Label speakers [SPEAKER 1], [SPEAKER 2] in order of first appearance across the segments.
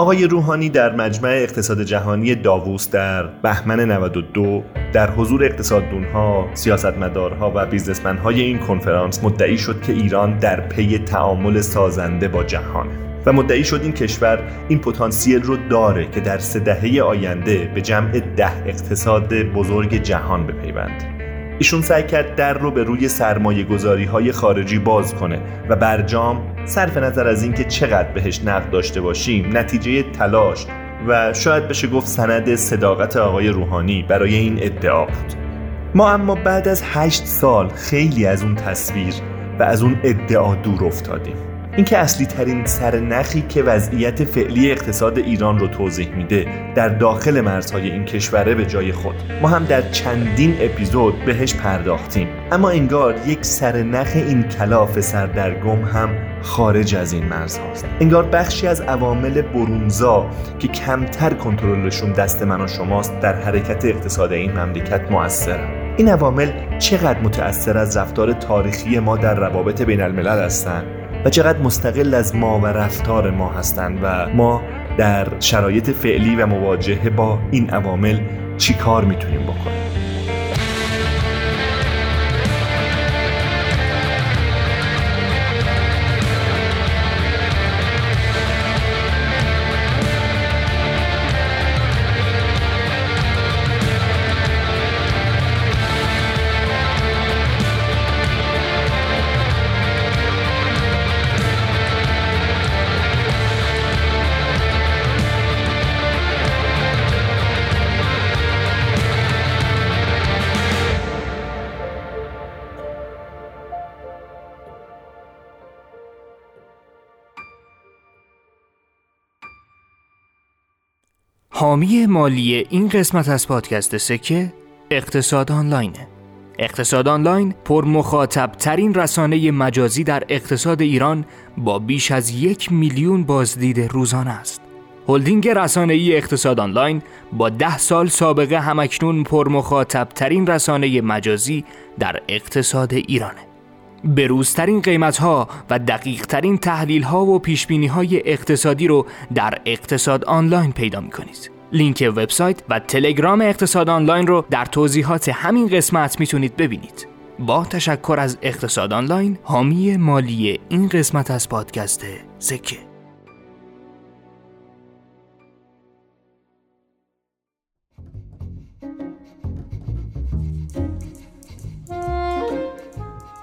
[SPEAKER 1] آقای روحانی در مجمع اقتصاد جهانی داووس در بهمن 92 در حضور اقتصاددونها، سیاستمدارها و بیزنسمنهای این کنفرانس مدعی شد که ایران در پی تعامل سازنده با جهانه و مدعی شد این کشور این پتانسیل رو داره که در سه دهه آینده به جمع ده اقتصاد بزرگ جهان بپیوند. ایشون سعی کرد در رو به روی سرمایه گذاری های خارجی باز کنه و برجام صرف نظر از اینکه چقدر بهش نقد داشته باشیم نتیجه تلاش و شاید بشه گفت سند صداقت آقای روحانی برای این ادعا بود. ما اما بعد از هشت سال خیلی از اون تصویر و از اون ادعا دور افتادیم. اینکه اصلی ترین سرنخی که وضعیت فعلی اقتصاد ایران رو توضیح میده در داخل مرزهای این کشوره به جای خود. ما هم در چندین اپیزود بهش پرداختیم. اما انگار یک سرنخ این کلاف سردرگم هم خارج از این مرز هاست. انگار بخشی از عوامل برونزا که کمتر کنترلشون دست من و شماست در حرکت اقتصاد این مملکت موثرن این عوامل چقدر متأثر از رفتار تاریخی ما در روابط بین الملل هستند و چقدر مستقل از ما و رفتار ما هستند و ما در شرایط فعلی و مواجهه با این عوامل چی کار می‌تونیم بکنیم.
[SPEAKER 2] حامی مالی این قسمت از پادکست سکه اقتصاد آنلاینه اقتصاد آنلاین پر مخاطب ترین رسانه مجازی در اقتصاد ایران با بیش از یک میلیون بازدید روزانه است. هلدینگ رسانه ای اقتصاد آنلاین با ده سال سابقه همکنون پر مخاطب ترین رسانه مجازی در اقتصاد ایرانه. بروزترین قیمت ها و دقیق ترین تحلیل ها و پیش های اقتصادی رو در اقتصاد آنلاین پیدا می کنید. لینک وبسایت و تلگرام اقتصاد آنلاین رو در توضیحات همین قسمت می‌تونید ببینید. با تشکر از اقتصاد آنلاین حامی مالی این قسمت از پادکست سکه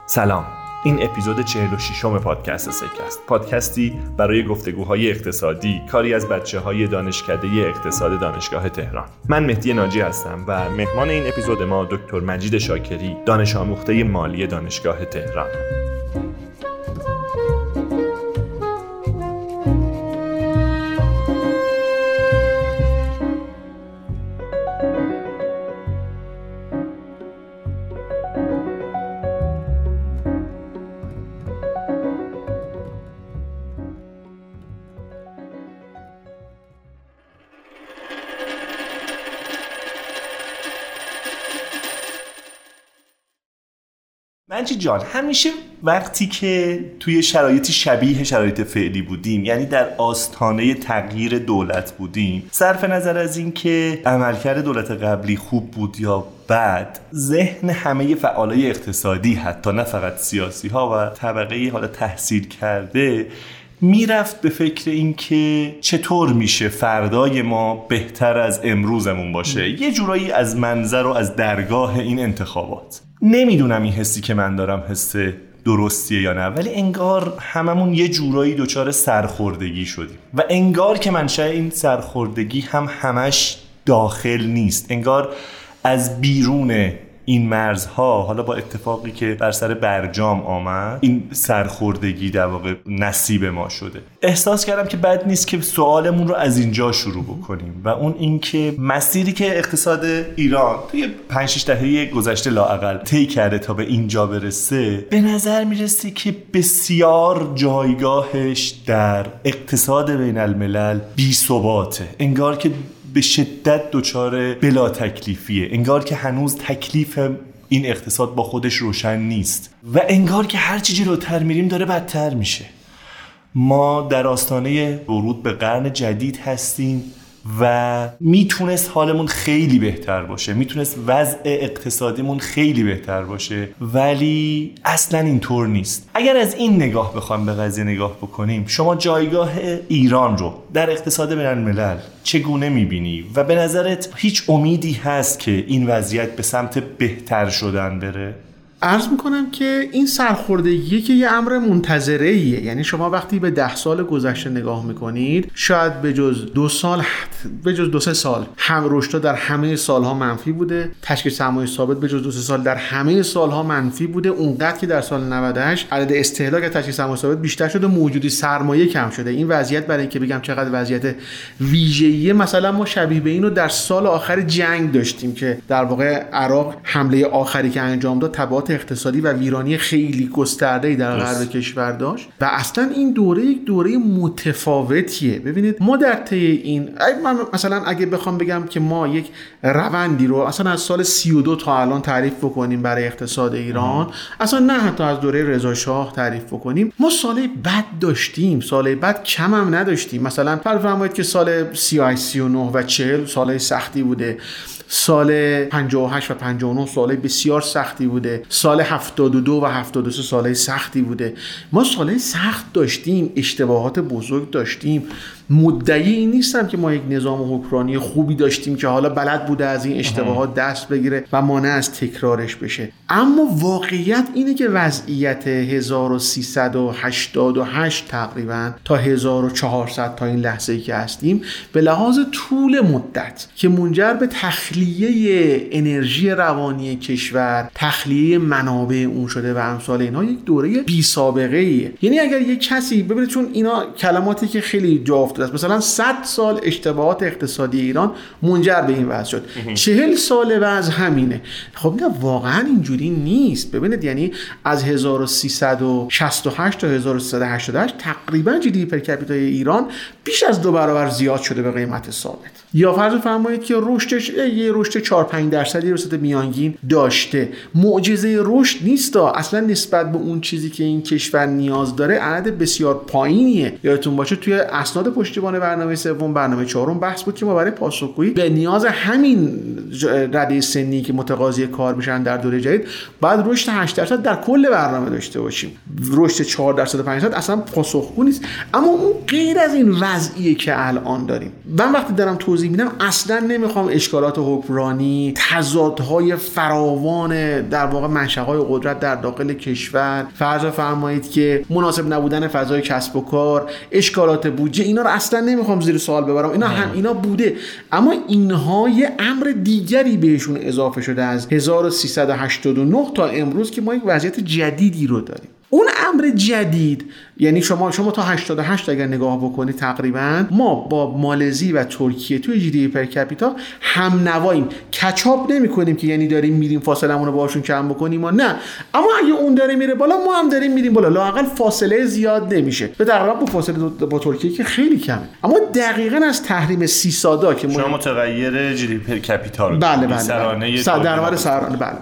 [SPEAKER 1] سلام. این اپیزود 46 م پادکست سکه است پادکستی برای گفتگوهای اقتصادی کاری از بچه های دانشکده اقتصاد دانشگاه تهران. من مهدی ناجی هستم و مهمان این اپیزود ما دکتر مجید شاکری دانش آموخته مالی دانشگاه تهران. مجید جان همیشه وقتی که توی شرایطی شبیه شرایط فعلی بودیم یعنی در آستانه تغییر دولت بودیم صرف نظر از اینکه عملکرد دولت قبلی خوب بود یا بد ذهن همه فعالای اقتصادی حتی نه فقط سیاسی ها و طبقه حالا تحصیل کرده می‌رفت به فکر اینکه چطور میشه فردای ما بهتر از امروزمون باشه. یه جورایی از منظر و از درگاه این انتخابات. نمی‌دونم این حسی که من دارم حس درستیه یا نه ولی انگار هممون یه جورایی دچار سرخوردگی شدیم. و انگار که منشأ این سرخوردگی هم همش داخل نیست. انگار از بیرون این مرزها حالا با اتفاقی که بر سر برجام آمد این سرخوردگی در واقع نصیب ما شده. احساس کردم که بد نیست که سوالمون رو از اینجا شروع بکنیم و اون اینکه مسیری که اقتصاد ایران توی 5 6 دهه گذشته لااقل طی کرده تا به اینجا برسه به نظر می‌رسه که بسیار جایگاهش در اقتصاد بین الملل بی ثباته انگار که به شدت دچار بلا تکلیفیه. انگار که هنوز تکلیف این اقتصاد با خودش روشن نیست. و انگار که هر چی جلوتر میریم داره بدتر میشه. ما در آستانه ورود به قرن جدید هستیم. و می‌تونست حالمون خیلی بهتر باشه. می‌تونست وضع اقتصادیمون خیلی بهتر باشه. ولی اصلا اینطور نیست. اگر از این نگاه بخوام به قضیه نگاه بکنیم شما جایگاه ایران رو در اقتصاد بین الملل چگونه می‌بینی؟ و به نظرت هیچ امیدی هست که این وضعیت به سمت بهتر شدن بره؟
[SPEAKER 3] ارز می‌کنم که این سرخوردگی که یه امر منتظره ایه یعنی شما وقتی به ده سال گذشته نگاه می‌کنید شاید به جز دو سال به جز دو سه سال هم رشد در همه سالها منفی بوده. تشکیل سرمایه ثابت به جز دو سه سال در همه سالها منفی بوده. اونقدر که در سال 98 عدد استهلاک تشکیل سرمایه ثابت بیشتر شده. موجودی سرمایه کم شده. این وضعیت برای اینکه بگم چقدر وضعیت ویژه‌ایه مثلا ما شبیه به اینو در سال آخر جنگ داشتیم که در واقع عراق حمله آخری که انجام داد تبعات اقتصادی و ویرانی خیلی گسترده در غرب کشور داشت و اصلا این دوره یک دوره متفاوتیه. ببینید ما در طی این من مثلا اگه بخوام بگم که ما یک روندی رو اصلا از سال 32 تا الان تعریف بکنیم برای اقتصاد ایران اصلا نه حتی از دوره رضا شاه تعریف بکنیم. ما سال بد داشتیم. سال بد کم هم نداشتیم. مثلا فرض فرمایید که سال 38 39 و 40 سال سختی بوده. سال 58 و 59 سال بسیار سختی بوده. سال 72 و 73 سال سختی بوده. ما سال سخت داشتیم اشتباهات بزرگ داشتیم. مدعی این نیستم که ما یک نظام حکمرانی خوبی داشتیم که حالا بلد بوده از این اشتباهات دست بگیره و مانع از تکرارش بشه. اما واقعیت اینه که وضعیت 1388 تقریبا تا 1400 تا این لحظه ای که هستیم به لحاظ طول مدت که منجر به تخلیه انرژی روانی کشور تخلیه منابع اون شده و امثال اینها یک دوره بی سابقه ایه یعنی اگر یک کسی ببینید چون اینا کلماتی که خیلی جا مثلا 100 سال اشتباهات اقتصادی ایران منجر به این وضع شد. چهل سال وضع همینه. خب نه واقعا اینجوری نیست. ببینید یعنی از 1368 تا 1388 تقریبا جی دی پر کپیتال ایران بیش از دو برابر زیاد شده به قیمت ثابت. یا فرض فرمایید که رشدش یه رشد 4 5 درصدی رسد میانگین داشته. معجزه رشد نیست اصلا نسبت به اون چیزی که این کشور نیاز داره عدد بسیار پایینیه. یادتون باشه توی اسناد پشتیبان برنامه سوم برنامه چهارم بحث بود که ما برای پاسخگویی به نیاز همین رده سنی که متقاضی کار میشن در دوره جدید بعد رشد 8 درصد در کل برنامه داشته باشیم. رشد 4 درصد 5 درصد اصلا پاسخگو نیست. اما اون غیر از این وضعیه که الان داریم. من وقتی دارم توضیح میدم اصلا نمی‌خوام اشکالات حکمرانی تضادهای فراوان در واقع منشأهای قدرت در داخل کشور. فرض فرمایید که مناسب نبودن فضای کسب و کار اشکالات بودجه اینا رو اصلا نمی‌خوام زیر سوال ببرم. اینا هم اینا بوده. اما اینها یه امر دیگری بهشون اضافه شده از 1389 تا امروز که ما یک وضعیت جدیدی رو داریم. اون امر جدید یعنی شما شما تا 88 اگر نگاه بکنید تقریبا ما با مالزی و ترکیه توی جی دی پر کپیتا هم نواییم. کچاپ نمی کنیم که یعنی داریم میریم فاصله رو باشون کم بکنیم و نه. اما اگه اون داره میره بالا ما هم داریم میریم بالا. لاقل فاصله زیاد نمیشه. به تقریبا با فاصله با ترکیه که خیلی کمه. اما دقیقا از تحریم سی سادا که
[SPEAKER 1] شما متغیر جی دی پر کپیتال
[SPEAKER 3] بله بله, بله. در سرانه بله.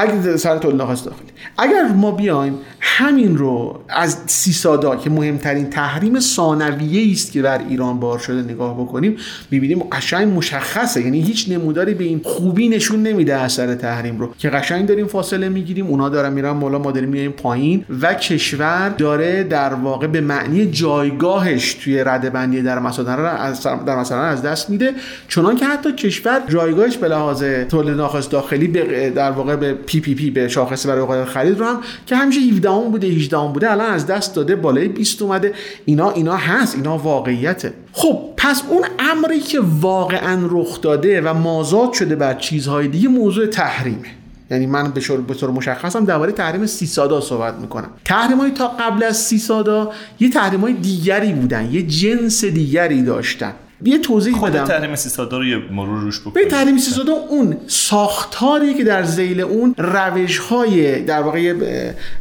[SPEAKER 3] اگر سر تولید داخلی اگر ما بیایم همین رو از سیسادا که مهمترین تحریم ثانویه است که بر ایران بار شده نگاه بکنیم می‌بینیم قشنگ مشخصه. یعنی هیچ نموداری به این خوبی نشون نمیده اثر تحریم رو. که قشنگ داریم فاصله می‌گیریم اونا دارن میرن بالا ما داریم میایم پایین و کشور داره در واقع به معنی جایگاهش توی رده بندی در مسائل از در مثلا از دست میده. چون که حتی کشور جایگاهش به لحاظ تولید ناخالص داخلی در واقع به PPP به شاخص برابری قدرت خرید رو هم که همیشه 17 بوده 18 بوده الان از دست داده بالای 20 اومده. اینا اینا هست اینا واقعیته. خب پس اون امری که واقعا رخ داده و مازاد شده بر چیزهای دیگه موضوع تحریمه. یعنی من به طور مشخصم درباره تحریم CISADA صحبت می‌کنم. تحریم تا قبل از CISADA یه تحریم دیگری بودن یه جنس دیگری داشتن. یه توضیح
[SPEAKER 1] خود
[SPEAKER 3] بدم.
[SPEAKER 1] تحریم 300 رو یه مرور روش بکنیم.
[SPEAKER 3] تحریم 300 اون ساختاری که در ذیل اون روش های در واقع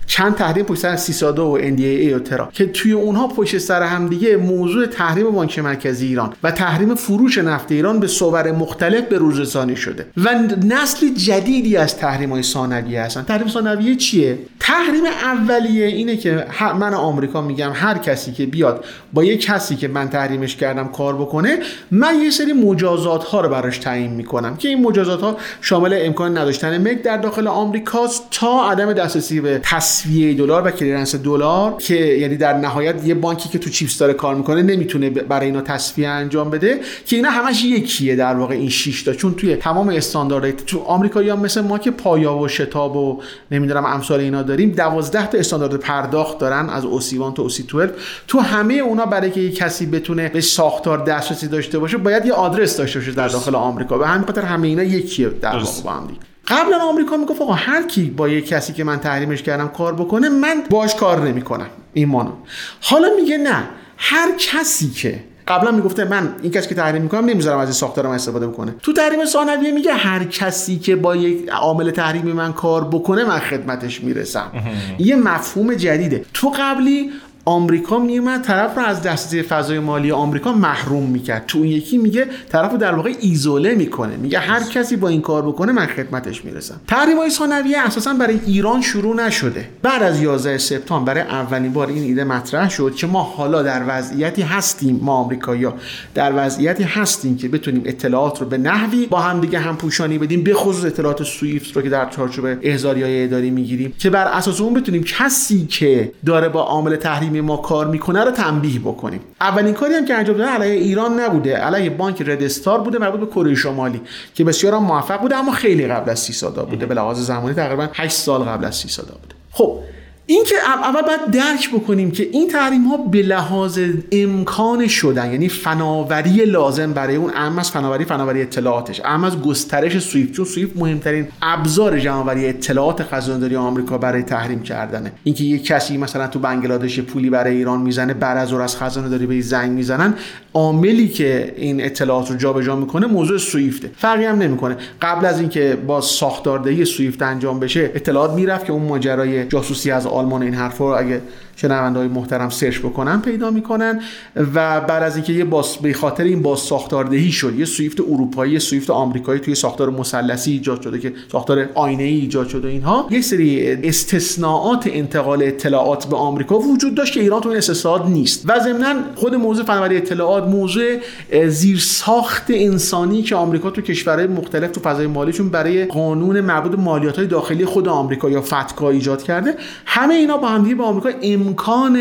[SPEAKER 3] چند تحریم پشت سر 300 و NDAA و ترا که توی اونها پشت سر هم دیگه موضوع تحریم بانک مرکزی ایران و تحریم فروش نفت ایران به صور مختلف به روز رسانی شده و نسل جدیدی از تحریم های ثانویه هستن. تحریم ثانویه چیه؟ تحریم اولیه اینه که من آمریکا میگم هر کسی که بیاد با یه کسی که من تحریمش کردم کار بکنه من یه سری مجازات ها رو براش تعیین می‌کنم که این مجازات ها شامل امکان نداشتن ملک در داخل آمریکاست تا عدم دسترسی به تسویه دلار و کلیرنس دلار که یعنی در نهایت یه بانکی که تو چیپس داره کار می‌کنه نمی‌تونه برای اینا تصفیه انجام بده که اینا همش یکیه در واقع این 6 تا. چون توی تمام استانداردهای تو آمریکایی هم مثل ما که پایا و شتاب و نمی‌دونم امثال اینا داریم 12 تا استاندارد پرداخت دارن از اوسی 1 تا اوسی 12 تو همه اونا برای که کسی بتونه به ساختار دسترسی داشته باشه باید یه آدرس داشته باشه در داخل آمریکا. به همین خاطر همه اینا یکیه در واقع. با هم دیگه. قبلا آمریکا می‌گفت آقا هر کی با یه کسی که من تحریمش کردم کار بکنه من باش کار نمی‌کنم این مانو حالا میگه نه هر کسی که قبلا می‌گفته من این کسی که تحریم می‌کنم نمی‌ذارم از این ساختارم استفاده بکنه. تو تحریم ثانویه میگه هر کسی که با یک عامل تحریمی من کار بکنه من خدمتش می‌رسم. یه مفهوم جدیده. تو قبلی آمریکا میومد طرف رو از دسترسی فضای مالی آمریکا محروم می‌کرد. تو اون یکی میگه طرف رو در واقع ایزوله می‌کنه. میگه هر کسی با این کار بکنه من خدمتش می‌رسم. تحریم های ثانویه اساسا برای ایران شروع نشده. بعد از 11 سپتامبر برای اولین بار این ایده مطرح شد که ما حالا در وضعیتی هستیم. ما آمریکایی‌ها در وضعیتی هستیم که بتونیم اطلاعات رو به نحوی با هم دیگه هم پوشانی بدیم به خصوص اطلاعات سویفت رو که در چارچوب احضاری های اداری می‌گیریم که بر اساس اون بتونیم کسی که داره با عامل تحریمی ما کار می‌کنه رو تنبیه بکنیم. اولین کاری هم که انجام دادن علیه ایران نبوده علیه بانک رد استار بوده مربوط به کره شمالی که بسیار موفق بوده اما خیلی قبل از 30 بوده به لحاظ زمانی تقریبا 8 سال قبل از 30 بوده. خب این که اول باید درک بکنیم که این تحریم ها به لحاظ امکان شدن یعنی فناوری لازم برای اون اهم از فناوری فناوری اطلاعاتش. اهم از گسترش سویفت چون سویفت مهمترین ابزار جمعآوری اطلاعات خزانه‌داری آمریکا برای تحریم کردنه. اینکه یک کسی مثلا تو بنگلادش پولی برای ایران می‌زنه بعد از از خزانه داری به زنگ می‌زنن عاملی که این اطلاعات رو جابجا می‌کنه موضوع سویفته. فرقی هم نمی‌کنه. قبل از اینکه با ساختاردهی سویفت انجام بشه اطلاعات می‌رفت که اون ماجرای جاسوسی از آلمان این حرفا رو اگه شنونده های محترم سرچ بکنن پیدا می‌کنن و بعد از اینکه یه باز به خاطر این باز ساختاردهی شد یه سویفت اروپایی یه سویفت آمریکایی توی ساختار مثلثی ایجاد شده که ساختار آینه ای ایجاد شده اینها یک سری استثناءات انتقال اطلاعات به آمریکا وجود داشت که ایران تو این استثناءات نیست. و ضمنا خود موضوع فناوری اطلاعات موضوع زیر ساخت انسانی که آمریکا تو کشورهای مختلف تو فضای مالیشون برای قانون مربوط مالیات های داخلی خود آمریکا یا فتکا ایجاد کرده همه اینا با هم به آمریکا امکان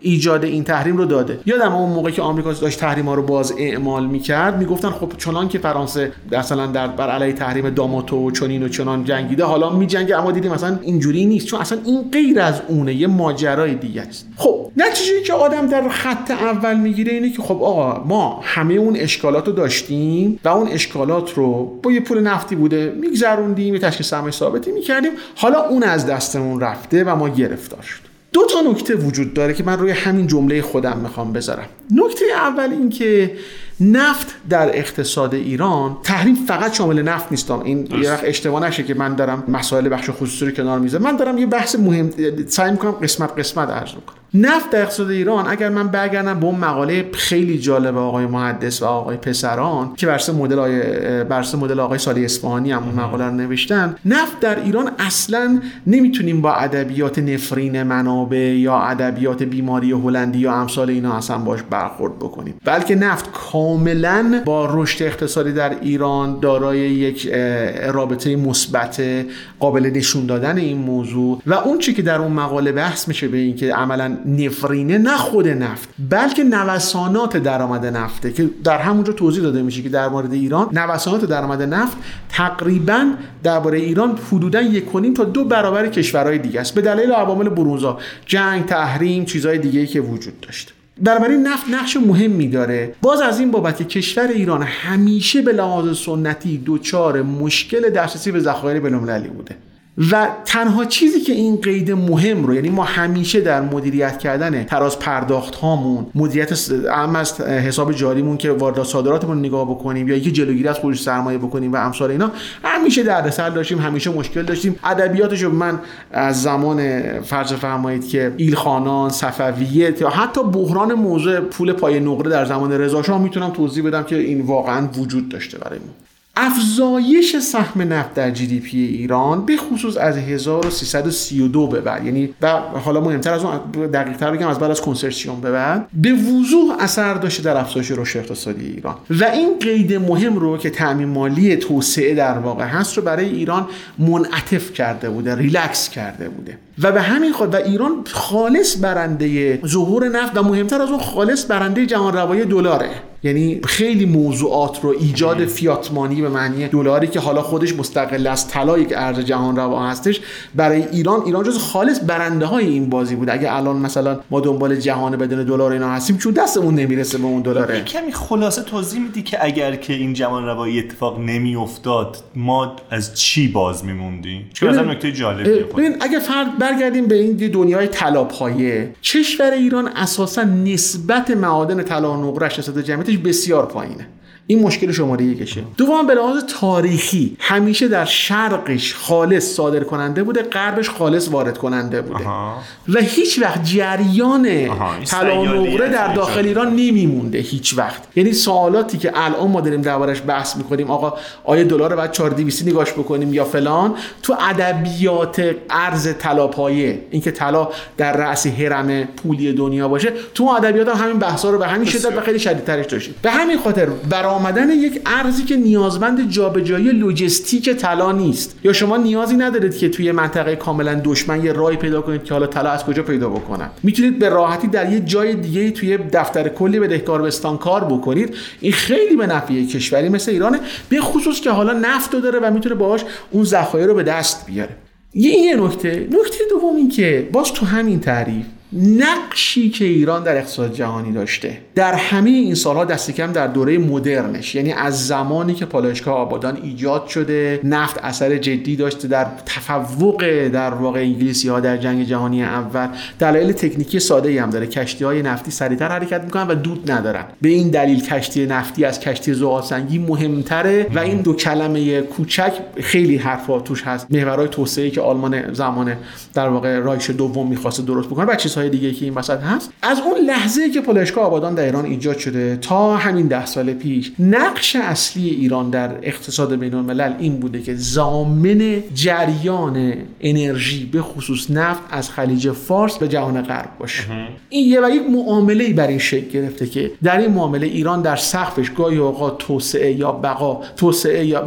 [SPEAKER 3] ایجاد این تحریم رو داده. یادم اون موقع که آمریکا داشت تحریم ها رو باز اعمال می‌کرد می‌گفتن خب چنان که فرانسه مثلا در بر علیه تحریم داماتو و چنین و چنان جنگیده حالا میجنگه اما دیدیم مثلا اینجوری نیست چون اصلا این غیر از اونه یه ماجرای دیگه است. خب نتیجه که آدم در خط اول می‌گیره اینه که خب آقا ما همه اون اشکالات رو داشتیم و اون اشکالات رو با یه پول نفتی بوده میگذروندیم یه تشخیص سرمایه ثابتی می‌کردیم حالا اون از دستمون رفته و ما گرفتار شد دو تا نکته وجود داره که من روی همین جمله خودم می‌خوام بذارم. نکته اول این که نفت در اقتصاد ایران تحریم فقط شامل نفت نیستم این یه اشتباه نشه که من دارم مسائل بخش خصوصی رو کنار می‌ذارم. من دارم یه بحث مهم سعی می‌کنم قسمت قسمت عرض کنم نفت در اقتصاد ایران اگر من برگردم به اون مقاله خیلی جالب آقای محدث و آقای پسران که برسه مدل آقای برسه مدل آقای سالی اصفهانی هم اون مقاله رو نوشتن نفت در ایران اصلا نمی‌تونیم با ادبیات نفرین منابع یا ادبیات بیماری هلندی یا امثال اینا اصلا باش برخورد بکنیم. بلکه نفت کاملا با رشد اقتصادی در ایران دارای یک رابطه مثبت قابل نشون دادن این موضوع و اون چی که در اون مقاله بحث میشه به این که عملا نفرینه نه خود نفت بلکه نوسانات درآمد نفته که در همونجا توضیح داده میشه که در مورد ایران نوسانات درآمد نفت تقریبا درباره ایران حدودا یک تا دو برابر کشورهای دیگه است. به دلیل عوامل بروزا جنگ تحریم چیزهای دیگه که وجود داشت. بنابراین نفت نقش مهمی داره. باز از این بابت که کشور ایران همیشه به لحاظ سنتی دوچار مشکل دسترسی به ذخایر بین‌المللی بوده. و تنها چیزی که این قید مهم رو یعنی ما همیشه در مدیریت کردن تراز پرداخت هامون مدیریت اهم از حساب جاریمون که واردات صادراتمون نگاه بکنیم یا یکی جلوگیری از خروج سرمایه بکنیم و امثال اینا همیشه دردسر داشتیم همیشه مشکل داشتیم. ادبیاتش من از زمان فرض فرمایید که ایلخانان صفویه یا حتی بحران موضوع پول پای نقره در زمان رضا شاه می‌تونم توضیح بدم که این واقعا وجود داشته برای ما. افزایش سهم نفت در جی دی پی ایران به خصوص از 1332 به بعد یعنی و حالا مهمتر از اون دقیق تر بگم از بعد از کنسرسیوم به بعد به وضوح اثر داشته در افزایش رشد اقتصادی ایران. و این قید مهم رو که تامین مالی توسعه در واقع هست رو برای ایران منعطف کرده بوده ریلکس کرده بوده. و به همین خاطر و ایران خالص برنده ظهور نفت و مهمتر از اون خالص برنده جهان روایی دلاره. یعنی خیلی موضوعات رو ایجاد فیاتمانی به معنی دلاری که حالا خودش مستقل از طلا یک ارز جهان روا هستش برای ایران ایران جز خالص برنده های این بازی بود. اگه الان مثلا ما دنبال جهان بدون دلار اینا هستیم چون دستمون نمی‌رسه به اون دلاره.
[SPEAKER 1] کمی خلاصه توضیح میدی که اگر که این جهان روایی اتفاق نمیافتاد ما از چی باز میموندیم؟ چون از نکته جالبیه
[SPEAKER 3] ببین اگه فرد برگردیم به این دنیای طلا کشور ایران اساسا نسبت معادن طلا و نقره جمعیت بسیار پایینه. این مشکل شماره یکشه دوم به لحاظ تاریخی همیشه در شرقش خالص صادر کننده بوده غربش خالص وارد کننده بوده. و هیچ وقت جریان طلا نقره در داخل ایران نمیمونده هیچ وقت. یعنی سوالاتی که الان ما داریم دربارش بحث می‌کنیم آقا آیا دلار بعد 4200 نگاش بکنیم یا فلان؟ تو ادبیات ارز طلا پایه اینکه طلا در رأس هرم پولی دنیا باشه تو ادبیات هم همین بحثا رو به همین شدت و خیلی شدیدترش داشتیم. به همین خاطر برای آمدن یک ارزی که نیازمند جابجایی لوجستیک طلا نیست. یا شما نیازی ندارید که توی منطقه کاملا دشمن یه راهی پیدا کنید که حالا طلا از کجا پیدا بکنن. می‌تونید به راحتی در یه جای دیگه توی دفتر کلی بدهکار بستان کار بکنید. این خیلی به نفع کشوری مثل ایرانه به خصوص که حالا نفت داره و می‌تونه باهاش اون ذخایر رو به دست بیاره. یه نکته. نکته دوم این که باز تو همین تعریف نقشی که ایران در اقتصاد جهانی داشته در همه این سالها دست کم در دوره مدرنش. یعنی از زمانی که پالایشگاه آبادان ایجاد شده نفت اثر جدی داشته در تفوق در واقع انگلیسی ها در جنگ جهانی اول. دلایل تکنیکی ساده ای هم داره. کشتی های نفتی سریعتر حرکت می‌کنن و دود ندارن. به این دلیل کشتی نفتی از کشتی زغال سنگی مهمتره و این دو کلمه کوچک خیلی حرفا توش هست. محورهای توسعه که آلمان زمان در واقع رایش دوم می‌خواسته درست بکنه و چیزهای دیگه که این وسط هست. از اون لحظه که پالایشگاه آبادان در ایران ایجاد شده تا همین ده سال پیش نقش اصلی ایران در اقتصاد بین الملل این بوده که زامن جریان انرژی به خصوص نفت از خلیج فارس به جهان غرب باشه. این یه و یک معامله بر این شکل گرفته که در این معامله ایران در سقفش گاهی اوقات توسعه یا بقا توسعه یا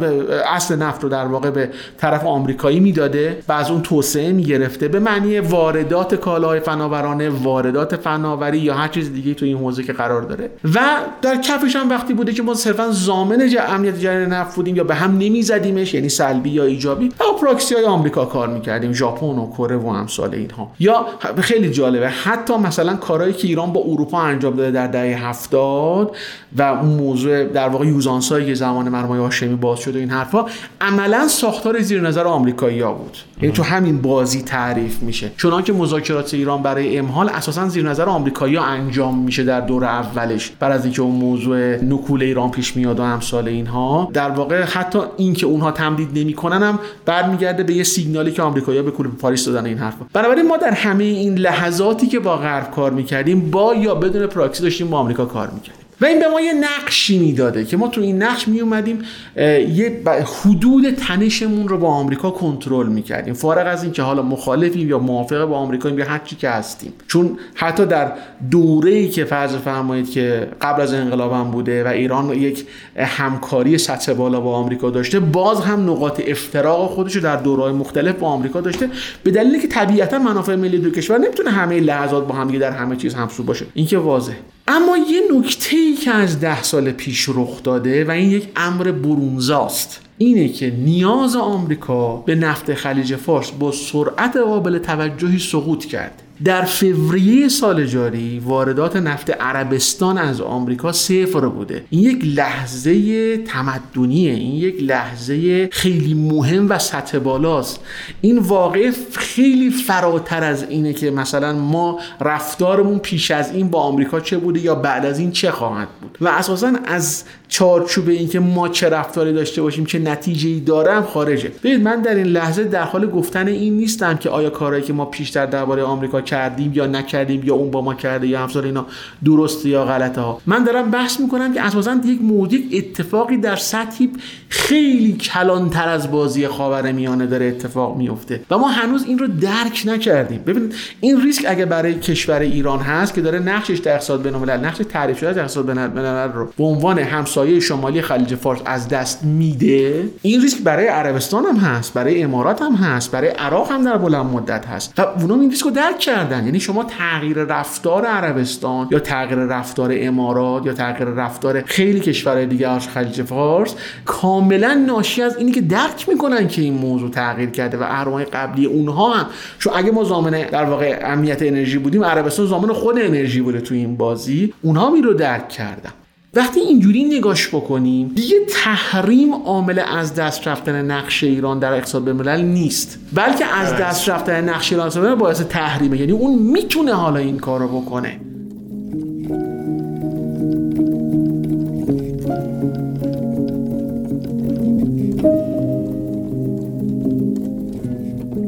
[SPEAKER 3] اصل نفت رو در واقع به طرف آمریکایی می‌داده و از اون توسعه می‌گرفته. به معنی واردات کالاهای فناورانه واردات فناوری یا هر چیز دیگه تو این حوزه که قرار داره. و در کفش هم وقتی بوده که ما صرفا ضامن امنیت جریان نفت بودیم یا به هم نمیزدیمش یعنی سلبی یا ایجابی با پراکسی های آمریکا کار می‌کردیم ژاپن و کره و امثال اینها. یا خیلی جالبه حتی مثلا کارهایی که ایران با اروپا انجام داده در دهه هفتاد و اون موضوع در واقع یوزانسایی که زمان مرمای هاشمی باز شده این حرفا عملا ساختار زیر نظر آمریکایی‌ها بود. یعنی تو همین بازی تعریف میشه. چنانکه مذاکرات ایران برای امهال اساسا زیر نظر آمریکایی‌ها انجام میشه در دور اولش. بعد از اینکه اون موضوع نکول ایران پیش میاد و امثال اینها در واقع حتی اینکه اونها تمدید نمی‌کنن هم برمیگرده به یه سیگنالی که آمریکایی‌ها به کل پاریس دادن این حرفا بنابراین ما در همه این لحظاتی که با غرب کار می‌کردیم با یا بدون پراکسی داشتیم با آمریکا کار می‌کردیم. و این به ما یه نقشی می‌داده که ما تو این نقش می اومدیم یه حدود تنشمون رو با آمریکا کنترل می‌کردیم. فارغ از اینکه حالا مخالفیم یا موافق با آمریکا یا هر چی که هستیم. چون حتی در دوره ای که فرض فرمایید که قبل از انقلابم بوده و ایران یک همکاری سطح بالا با آمریکا داشته باز هم نقاط افتراق خودش رو در دورهای مختلف با آمریکا داشته. به دلیلی که طبیعتا منافع ملی دو کشور نمی‌تونه همه لحظات با هم در همه چیز همسو باشه. این که واضحه. اما یه نکته ای که از ده سال پیش رخ داده و این یک امر برونزاست اینه که نیاز آمریکا به نفت خلیج فارس با سرعت قابل توجهی سقوط کرد. در فوریه سال جاری واردات نفت عربستان از آمریکا صفر بوده. این یک لحظه تمدنیه این یک لحظه خیلی مهم و سطح بالاست. این واقع خیلی فراتر از اینه که مثلا ما رفتارمون پیش از این با آمریکا چه بوده یا بعد از این چه خواهد بود. و اساسا از چارچوب این که ما چه رفتاری داشته باشیم چه نتیجه ای دارم خارجه. ببینید من در این لحظه در حال گفتن این نیستم که آیا کارهایی که ما پیشتر درباره آمریکا کردیم یا نکردیم یا اون با ما کرده یا همسال اینا درسته یا غلطه ها؟ من دارم بحث می‌کنم که اساسا یک موضوع اتفاقی در سطحی خیلی کلانتر از بازی خاورمیانه داره اتفاق میفته و ما هنوز این رو درک نکردیم. ببینید این ریسک اگه برای کشور ایران هست که داره نقشش در اقتصاد بین‌الملل نقش تعریف شده در اقتصاد بین‌الملل رو به عنوان همسایه شمالی خلیج فارس از دست میده این ریسک برای عربستان هم هست برای امارات هم هست برای عراق هم در بلند مدت هست. و اونا این ریسک رو درک کردن؟ یعنی شما تغییر رفتار عربستان یا تغییر رفتار امارات یا تغییر رفتار خیلی کشورهای دیگه از خلیج فارس کاملا ناشی از اینی که درک می‌کنن که این موضوع تغییر کرده و اهرم‌های قبلی اونها هم. چون اگه ما زامن در واقع امنیت انرژی بودیم عربستان زامن خود انرژی بوده تو این بازی. اونها می رو درک کردن. وقتی اینجوری نگاش بکنیم دیگه تحریم عامل از دست رفتن نقش ایران در اقتصاد بین‌الملل نیست. بلکه از دست رفتن نقش ایران باعث تحریمه. یعنی اون می‌تونه حالا این کار رو بکنه.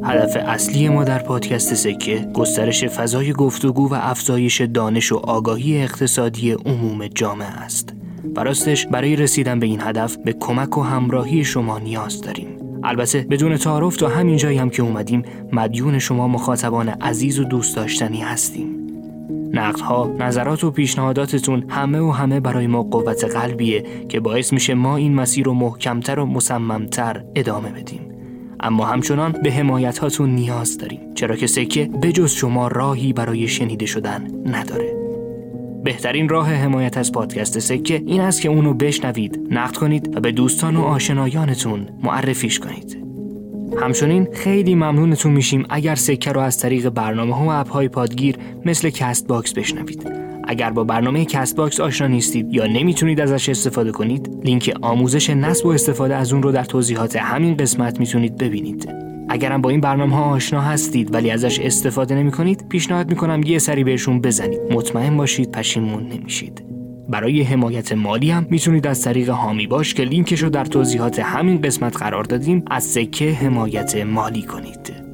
[SPEAKER 2] هدف اصلی ما در پادکست سکه گسترش فضای گفتگو و افزایش دانش و آگاهی اقتصادی عموم جامعه است. و راستش برای رسیدن به این هدف به کمک و همراهی شما نیاز داریم. البته بدون تعارف تا همین جایی هم که اومدیم مدیون شما مخاطبان عزیز و دوست داشتنی هستیم. نقدها، نظرات و پیشنهاداتتون همه و همه برای ما قوت قلبیه که باعث میشه ما این مسیر رو محکمتر و مصممتر ادامه بدیم. اما همچنان به حمایت هاتون نیاز داریم چرا که سکه بجز شما راهی برای شنیده شدن نداره. بهترین راه حمایت از پادکست سکه این است که اونو بشنوید نقد کنید و به دوستان و آشنایانتون معرفیش کنید. همچنین خیلی ممنونتون میشیم اگر سکه رو از طریق برنامه ها و اپ های پادگیر مثل Castbox بشنوید. اگر با برنامه Castbox آشنا نیستید یا نمی‌تونید ازش استفاده کنید لینک آموزش نصب و استفاده از اون رو در توضیحات همین قسمت می‌تونید ببینید. اگرم با این برنامه ها آشنا هستید ولی ازش استفاده نمی کنید پیشنهاد می‌کنم یه سری بهشون بزنید. مطمئن باشید پشیمون نمیشید. برای حمایت مالی هم می‌تونید از طریق هامی باش که لینکش رو در توضیحات همین قسمت قرار دادیم از سکه حمایت مالی کنید.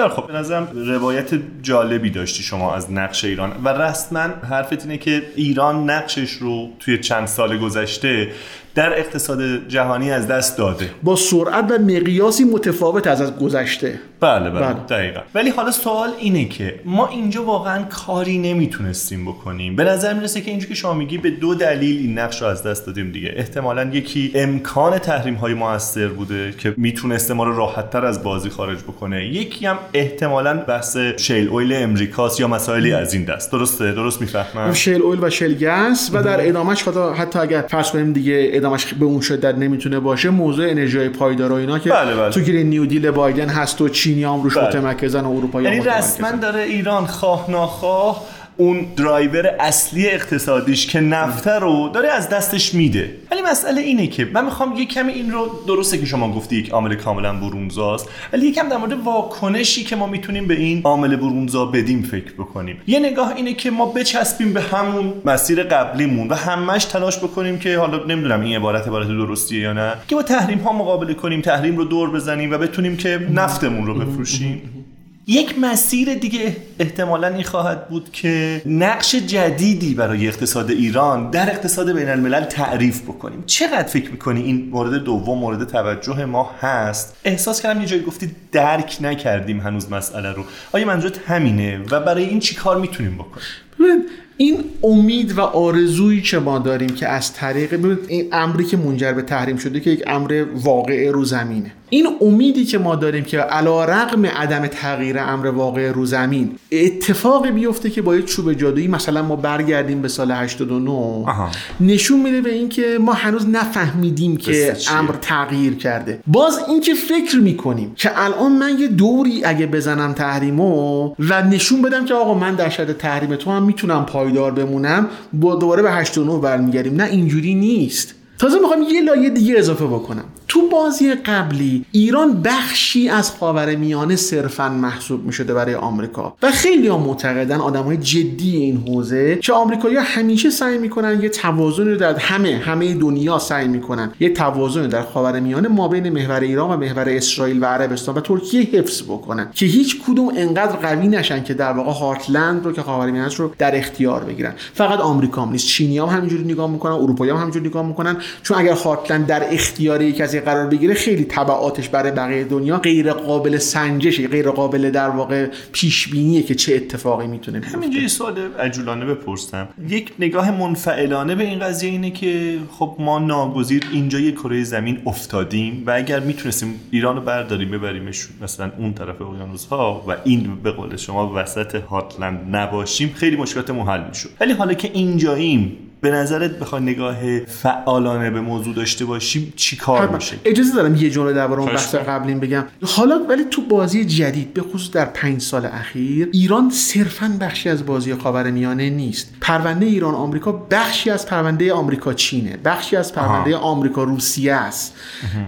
[SPEAKER 1] بسیار خب به نظرم روایت جالبی داشتی شما از نقش ایران. و رسما حرفت اینه که ایران نقشش رو توی چند سال گذشته در اقتصاد جهانی از دست داده.
[SPEAKER 3] با سرعت و مقیاسی متفاوت از از گذشته.
[SPEAKER 1] بله بله, بله. دقیقا. ولی حالا سوال اینه که ما اینجا واقعا کاری نمی‌تونستیم بکنیم. به نظر می‌رسه که اینجا که شما میگی به دو دلیل این نقش رو از دست دادیم دیگه. احتمالا یکی امکان تحریم های موثر بوده که می‌تونسته ما رو راحت تر از بازی خارج بکنه. یکی هم احتمالا بحث شیل اویل امریکاست یا مسائلی از این دست. درسته؟ درست می‌فهمم؟
[SPEAKER 3] shale oil و shale gas و در ادامهش حتی اگر فرض کنیم دیگه ادامش به اون شدت نمی‌تونه باشه موضوع انرژی پایدار و اینا که بله بله. تو Green New Deal بایدن هست و چینی هم روش بله. متمرکزن و اروپایی
[SPEAKER 1] یعنی رسما داره ایران خواه ناخواه اون درایور اصلی اقتصادیش که نفته رو داره از دستش میده. ولی مسئله اینه که من می‌خوام یه کمی این رو درسته که شما گفتی یک عامل کاملا برونزاست ولی یکم در مورد واکنشی که ما می‌تونیم به این عامل برونزا بدیم فکر بکنیم. یه نگاه اینه که ما بچسبیم به همون مسیر قبلیمون و همش تلاش بکنیم که حالا نمی‌دونم این عبارت عبارت درستیه یا نه که با تحریم ها مقابله کنیم تحریم رو دور بزنیم و بتونیم که نفتمون رو بفروشیم. یک مسیر دیگه احتمالا این خواهد بود که نقش جدیدی برای اقتصاد ایران در اقتصاد بین الملل تعریف بکنیم. چقدر فکر می‌کنی این مورد دوم مورد توجه ما هست؟ احساس کردم یه جایی گفتی درک نکردیم هنوز مسئله رو. آیا منظورت همینه و برای این چی کار می‌تونیم بکنیم؟
[SPEAKER 3] این امید و آرزویی که ما داریم که از طریق ببینید این امری که منجر به تحریم شده که یک امر واقع رو زمینه این امیدی که ما داریم که علا رقم عدم تغییر امر واقع رو زمین اتفاقی بیفته که با یک چوب جادویی مثلا ما برگردیم به سال 89
[SPEAKER 1] آها.
[SPEAKER 3] نشون میده به اینکه ما هنوز نفهمیدیم که؟ امر تغییر کرده باز اینکه فکر می‌کنیم که الان من یه دوری اگه بزنم تحریمو و نشون بدم که آقا من در شرط تحریم تو هم می‌تونم پایدار بمونم با دوباره به 89 برمیگردیم. نه اینجوری نیست. تازه می‌خوام یه لایه دیگه اضافه بکنم. تو بازی قبلی ایران بخشی از خاور میانه صرفا محسوب می شده برای آمریکا. و خیلی ها معتقدن آدم های جدی این حوزه که آمریکایی همیشه سعی می‌کنن یه توازن رو در همه همه دنیا سعی می‌کنن. یه توازن در خاور میانه ما بین محور ایران و محور اسرائیل و عربستان و ترکیه حفظ بکنن که هیچ کدوم انقدر قوی نشن که در واقع هارتلند رو که خاور میانه رو در اختیار بگیرن. فقط آمریکا هم نیست. چینی هم همینجوری نگاه می‌کنن اروپایی هم همینجوری نگاه می‌کنن. چون اگر هارتلند در اختیار یک قرار بگیره خیلی تبعاتش برای بقیه دنیا غیر قابل سنجشه غیر قابل در واقع پیش بینیه که چه اتفاقی می‌تونه بیفته.
[SPEAKER 1] همینجا یه سوال عجولانه بپرسم. یک نگاه منفعلانه به این قضیه اینه که خب ما ناگزیر اینجا یه کره زمین افتادیم و اگر می‌تونستیم ایران رو برداریم ببریمش مثلا اون طرف اقیانوس ها و این به قول شما وسط هاتلند نباشیم خیلی مشکلات محل می‌شد. ولی حالا که اینجاییم به نظرت بخوای نگاه فعالانه به موضوع داشته باشیم چی کار. میشه؟
[SPEAKER 3] اجازه دارم یه جمله درباره اون بحث. قبلیم بگم. حالا ولی تو بازی جدید به خصوص در پنج سال اخیر ایران صرفا بخشی از بازی خاورمیانه نیست. پرونده ایران آمریکا بخشی از پرونده آمریکا چینه. بخشی از پرونده آمریکا روسیه است.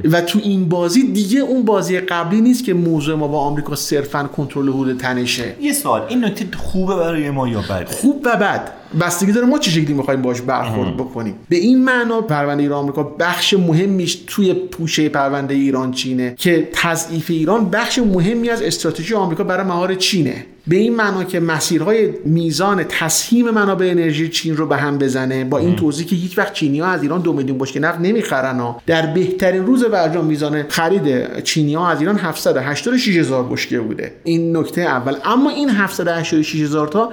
[SPEAKER 3] و تو این بازی دیگه اون بازی قبلی نیست که موضوع ما با آمریکا صرفا کنترل حدود تنشه.
[SPEAKER 1] یه سوال این نکته خوبه برای ما یا بده؟
[SPEAKER 3] خوب و بد. بستگی داره ما چه شکلی می‌خوایم باش برخورد بکنیم. به این معنا پرونده ایران آمریکا بخش مهمیش توی پوشه پرونده ایران چینه که تضعیف ایران بخش مهمی از استراتژی آمریکا برای مهار چینه. به این معنا که مسیرهای میزان تسهیم منابع انرژی چین رو به هم بزنه با این توضیح که هیچ وقت چینی ها از ایران دو میلیون بشکه نفت نمی‌خرن ها. در بهترین روز برجام میزان خرید چینی ها از ایران 786 هزار بشکه بوده. این نکته اول. اما این 786 هزار تا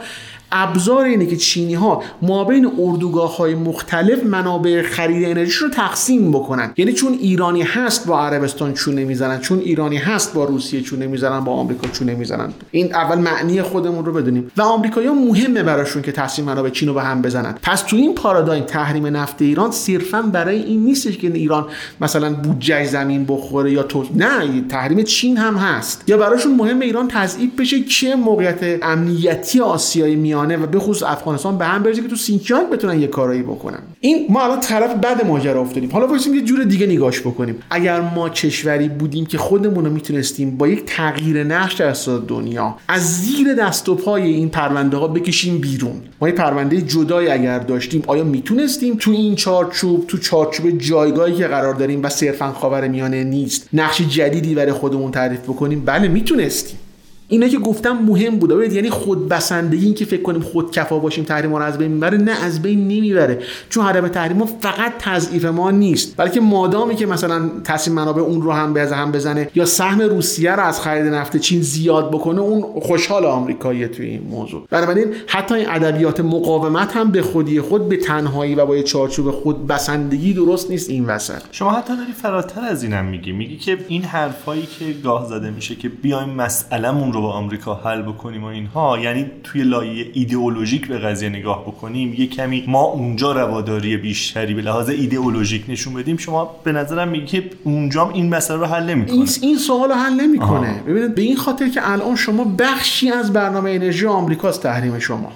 [SPEAKER 3] ابزار اینه که چینی ها ما بین اردوگاه های مختلف منابع خرید انرژی رو تقسیم بکنن. یعنی چون ایرانی هست با عربستان چونه می‌زنن چون ایرانی هست با روسیه چونه می‌زنن با آمریکا چونه می‌زنن این اول معنی خودمون رو بدونیم. و آمریکایی‌ها مهمه براشون که تقسیم منابع چین رو به هم بزنن. پس تو این پارادایم تحریم نفت ایران صرفا برای این نیستش که ایران مثلا بودجه زمین بخوره یا تو نه تحریم چین هم هست. یا براشون مهم ایران تضعیف بشه که موقعیت امنیتی آسیای میانه و به خصوص افغانستان به هم برسه که تو سینچیانگ بتونن یه کارایی بکنن. این ما الان طرف بعد ماجرا افتادیم. حالا واسه یه جور دیگه نگاش بکنیم. اگر ما کشوری بودیم که خودمون رو می‌تونستیم با یک تغییر نقش در دنیا از زیر دست و پای این پرونده ها بکشیم بیرون. ما یه پرونده جدایی اگر داشتیم آیا می‌تونستیم تو این چارچوب تو چارچوب جایگاهی که قرار داریم و صرفا خاور میانه نیست نقش جدیدی برای خودمون تعریف بکنیم؟ بله می‌تونستیم. اینا که گفتم مهم بوده. ببینید یعنی خودبسندگی این که فکر کنیم خودکفا باشیم تحریم رو از بین می‌بره نه از بین نمی‌بره. چون هدف تحریم فقط تضعیف ما نیست. بلکه مادامی که مثلا تصمیم منابع اون رو هم بزنه هم بزنه یا سهم روسیه رو از خرید نفت چین زیاد بکنه اون خوشحال آمریکاییه توی این موضوع. بنابراین حتی این ادبیات مقاومت هم به خودی خود به تنهایی و با یه چارچوب خودبسندگی درست نیست این وسط.
[SPEAKER 1] شما حتی داری فراتر از اینم میگی. میگی که این حرفایی که گاه زده میشه که بیایم مسئلهمون رو با آمریکا حل بکنیم و اینها. یعنی توی لایه ایدئولوژیک به قضیه نگاه بکنیم یه کمی ما اونجا رواداری بیشتری به لحاظ ایدئولوژیک نشون بدیم. شما به نظرم میگی که اونجا این مسئله رو حل نمی‌کنه.
[SPEAKER 3] این این سوال رو حل نمی‌کنه. ببینید به این خاطر که الان شما بخشی از برنامه انرژی آمریکاست تحریم شما.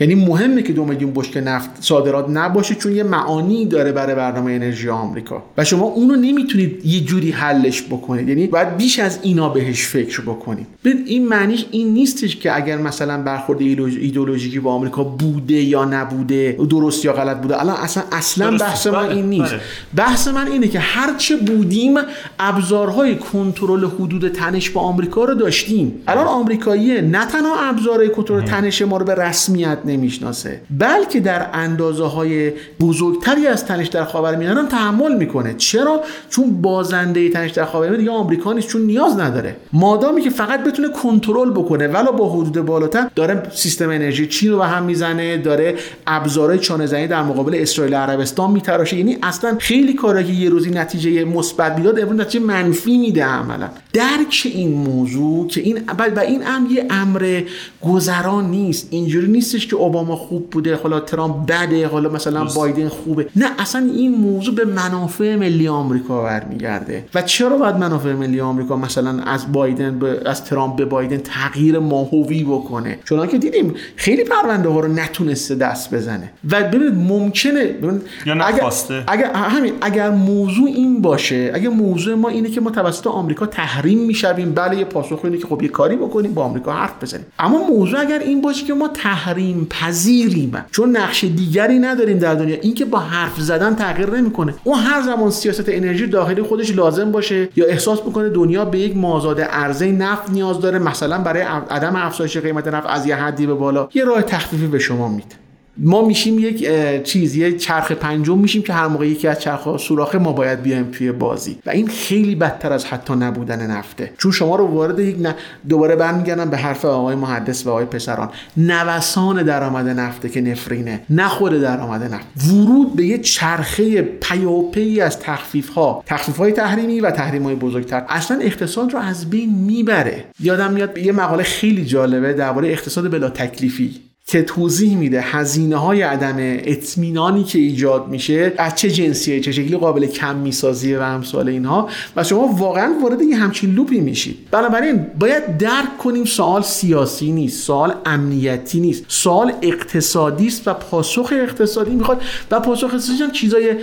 [SPEAKER 3] یعنی مهمه که دو میلیون بشکه نفت صادرات نباشه چون یه معانی داره برای برنامه انرژی آمریکا. و شما اونو نمی‌تونید یه جوری حلش بکنید. یعنی باید بیش از اینا بهش فکر بکنید. ببین این معنیش این نیستش که اگر مثلا برخورد ایدئولوژیکی با آمریکا بوده یا نبوده درست یا غلط بوده الان اصلا اصلا. بحث من
[SPEAKER 1] بله،
[SPEAKER 3] این نیست.
[SPEAKER 1] بله.
[SPEAKER 3] بحث من اینه که هرچه بودیم ابزارهای کنترل حدود تنش با آمریکا رو داشتیم. الان آمریکاییه. نه تنها ابزارهای کنترل تنش ما رو به رسمیت نمی‌شناسه. بلکه در اندازه های بزرگتری از تنش در خاورمیانه هم تحمل می‌کنه. چرا؟ چون بازنده تنش در خاورمیانه دیگه آمریکا نیست چون نیاز نداره. مادامی که فقط بتونه کنترل بکنه ولی با حدود بالاتر داره سیستم انرژی چین رو به هم می‌زنه داره ابزارهای چانه زنی در مقابل اسرائیل عربستان میتراشه. یعنی اصلا خیلی کارا که یه روزی نتیجه مثبت می‌داد امروز نتیجه منفی میده عملا. درک این موضوع که این و این امر یه امر گذران نیست. اینجوری نیستش که اوباما خوب بوده حالا ترامپ بده حالا مثلا بایدن خوبه. نه اصلا این موضوع به منافع ملی آمریکا برمیگرده. و چرا باید منافع ملی آمریکا مثلا از بایدن به از ترامپ به بایدن تغییر ماهوی بکنه؟ چون که دیدیم خیلی پرونده ها رو نتونسته دست بزنه. و ببینید ممکنه ببینید
[SPEAKER 1] یا
[SPEAKER 3] اگر, اگر همین اگر موضوع این باشه اگر موضوع ما اینه که ما توسط آمریکا تحریم می‌شویم بله یه پاسخ اینه که خب یه کاری بکنیم با آمریکا حرف بزنیم. اما موضوع اگر این باشه که ما تحریم پذیریم. چون نقش دیگری نداریم در دنیا. این که با حرف زدن تغییر نمی‌کنه. اون هر زمان سیاست انرژی داخلی خودش لازم باشه یا احساس بکنه دنیا به یک مازاد عرضه نفت نیاز داره مثلا برای عدم افزایش قیمت نفت از یه حدی به بالا یه راه تخفیفی به شما میده. ما میشیم یک چیز یه چرخ پنجم میشیم که هر موقع یکی از چرخ سوراخه ما باید بیایم توی بازی. و این خیلی بدتر از حتی نبودن نفته. چون شما رو وارد یک نه دوباره برمیگردم به حرف آقای محدث و آقای پسران. نوسان درآمد نفته که نفرینه نه خود درآمد نفت. ورود به یه چرخه پیاپی از تخفیف ها تخفیف تحریمی و تحریم های بزرگتر. اصلا اقتصاد رو از بین می‌بره. یادم میاد یه مقاله خیلی جالبه درباره اقتصاد بلا تکلیفی. که توضیح میده هزینه های عدم اطمینانی که ایجاد میشه از چه جنسیه چه شکلی قابل کم میسازیه و امثال اینها. و شما واقعا وارد یه همچین لوپی میشید. بنابراین باید درک کنیم سوال سیاسی نیست سوال امنیتی نیست. سوال اقتصادی است و پاسخ اقتصادی می‌خواد. و پاسخ اقتصادی هم چیزای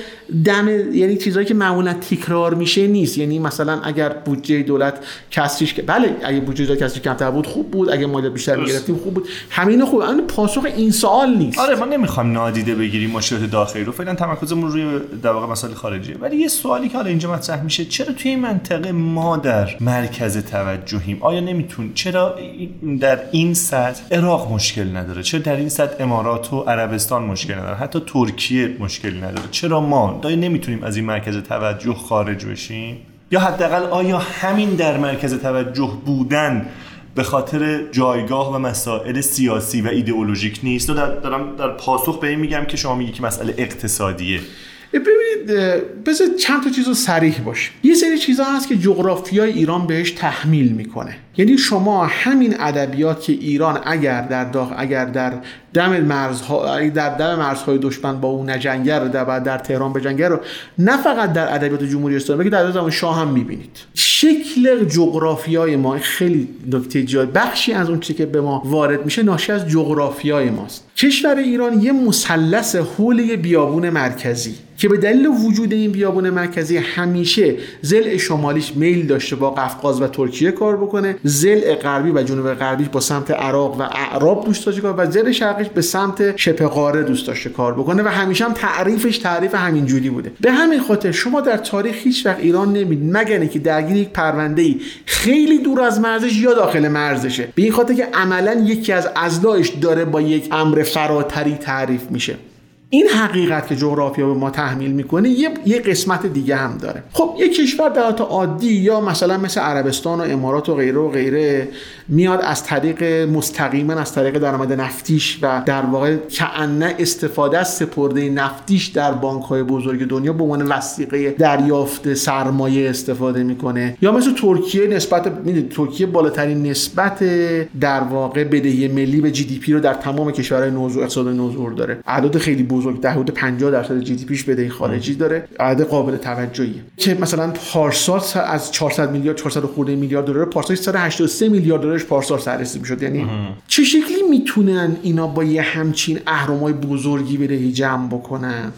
[SPEAKER 3] دم یعنی چیزایی که معمولا تکرار میشه نیست. یعنی مثلا اگر بودجه دولت کسریش بله اگه بودجه دولت کسریش کمتر بود خوب بود. اگه مالیات بیشتر می‌گرفتیم خوب بود. همین خوب. پاسخ این سوال نیست.
[SPEAKER 1] آره ما نمی‌خوایم نادیده بگیریم مشکلات داخلی رو. فعلا تمرکزمون روی در واقع مسائل خارجیه. ولی یه سوالی که حالا اینجا مطرح میشه چرا توی این منطقه ما در مرکز توجهیم؟ آیا نمیتون چرا در این سطح عراق مشکل نداره؟ چرا در این سطح امارات و عربستان مشکل نداره؟ حتی ترکیه مشکلی نداره؟ چرا ما دای نمی‌تونیم از این مرکز توجه خارج بشیم؟ یا حداقل آیا همین در مرکز توجه بودن به خاطر جایگاه و مسائل سیاسی و ایدئولوژیک نیست. و دارم در پاسخ به این میگم که شما میگی که مسئله اقتصادیه.
[SPEAKER 3] ببینید بذار چند تا چیز رو سریح باشه یه سری چیزها هست که جغرافیای ایران بهش تحمیل می‌کنه. یعنی شما همین ادبیات که ایران اگر در داخل اگر در دم مرزها در دم مرزهای دشمن با اون نجنگر در در تهران بجنگر رو نه فقط در ادبیات جمهوری اسلامی بلکه در زمان شاه هم می‌بینید. شکل جغرافیای ما خیلی نکته جای بخشی از اون چیزی که به ما وارد میشه ناشی از جغرافیای ماست. کشور ایران یه مثلث حول بیابون مرکزی که به دلیل وجود این بیابون مرکزی همیشه زل شمالیش میل داشته با قفقاز و ترکیه کار بکنه زل غربی و جنوب غربی با سمت عراق و اعراب دوست داشته کار و زل شرقیش به سمت شبه قاره دوست داشته کار بکنه و همیشه هم تعریفش تعریف همین جوری بوده. به همین خاطر شما در تاریخ هیچ وقت ایران نمید مگر اینکه درگیر یک پرونده ای خیلی دور از مرزش یا داخل مرزشه به این خاطر که عملا یکی از ازدایش داره با یک امر فراتری تعریف میشه. این حقیقت که جغرافیا به ما تحمیل می‌کنه یه, قسمت دیگه هم داره. خب یه کشور در عادی یا مثلا مثل عربستان و امارات و غیره و غیره میاد از طریق مستقیما از طریق درآمد نفتیش و در واقع کعنه استفاده از سپرده نفتیش در بانک های بزرگ دنیا به عنوان وسیقه دریافت سرمایه استفاده می‌کنه. یا مثل ترکیه نسبت ترکیه بالاترین نسبت در واقع بدهی ملی به جی دی پی رو در تمام کشورهای نوزور اقتصاد نوزور داره. اعداد خیلی بزرگ در حدود 50 درصد جی دی پیش بدهی خارجی داره. عدد قابل توجهیه. که مثلا پارسال از 400 میلیارد 400 خورده میلیارد دلار پارسال 183 میلیارد دلارش پارسال سررسید می‌شد. یعنی چه شکلی می‌تونن اینا با یه همچین اهرمای بزرگی بدهی جمع بکنن؟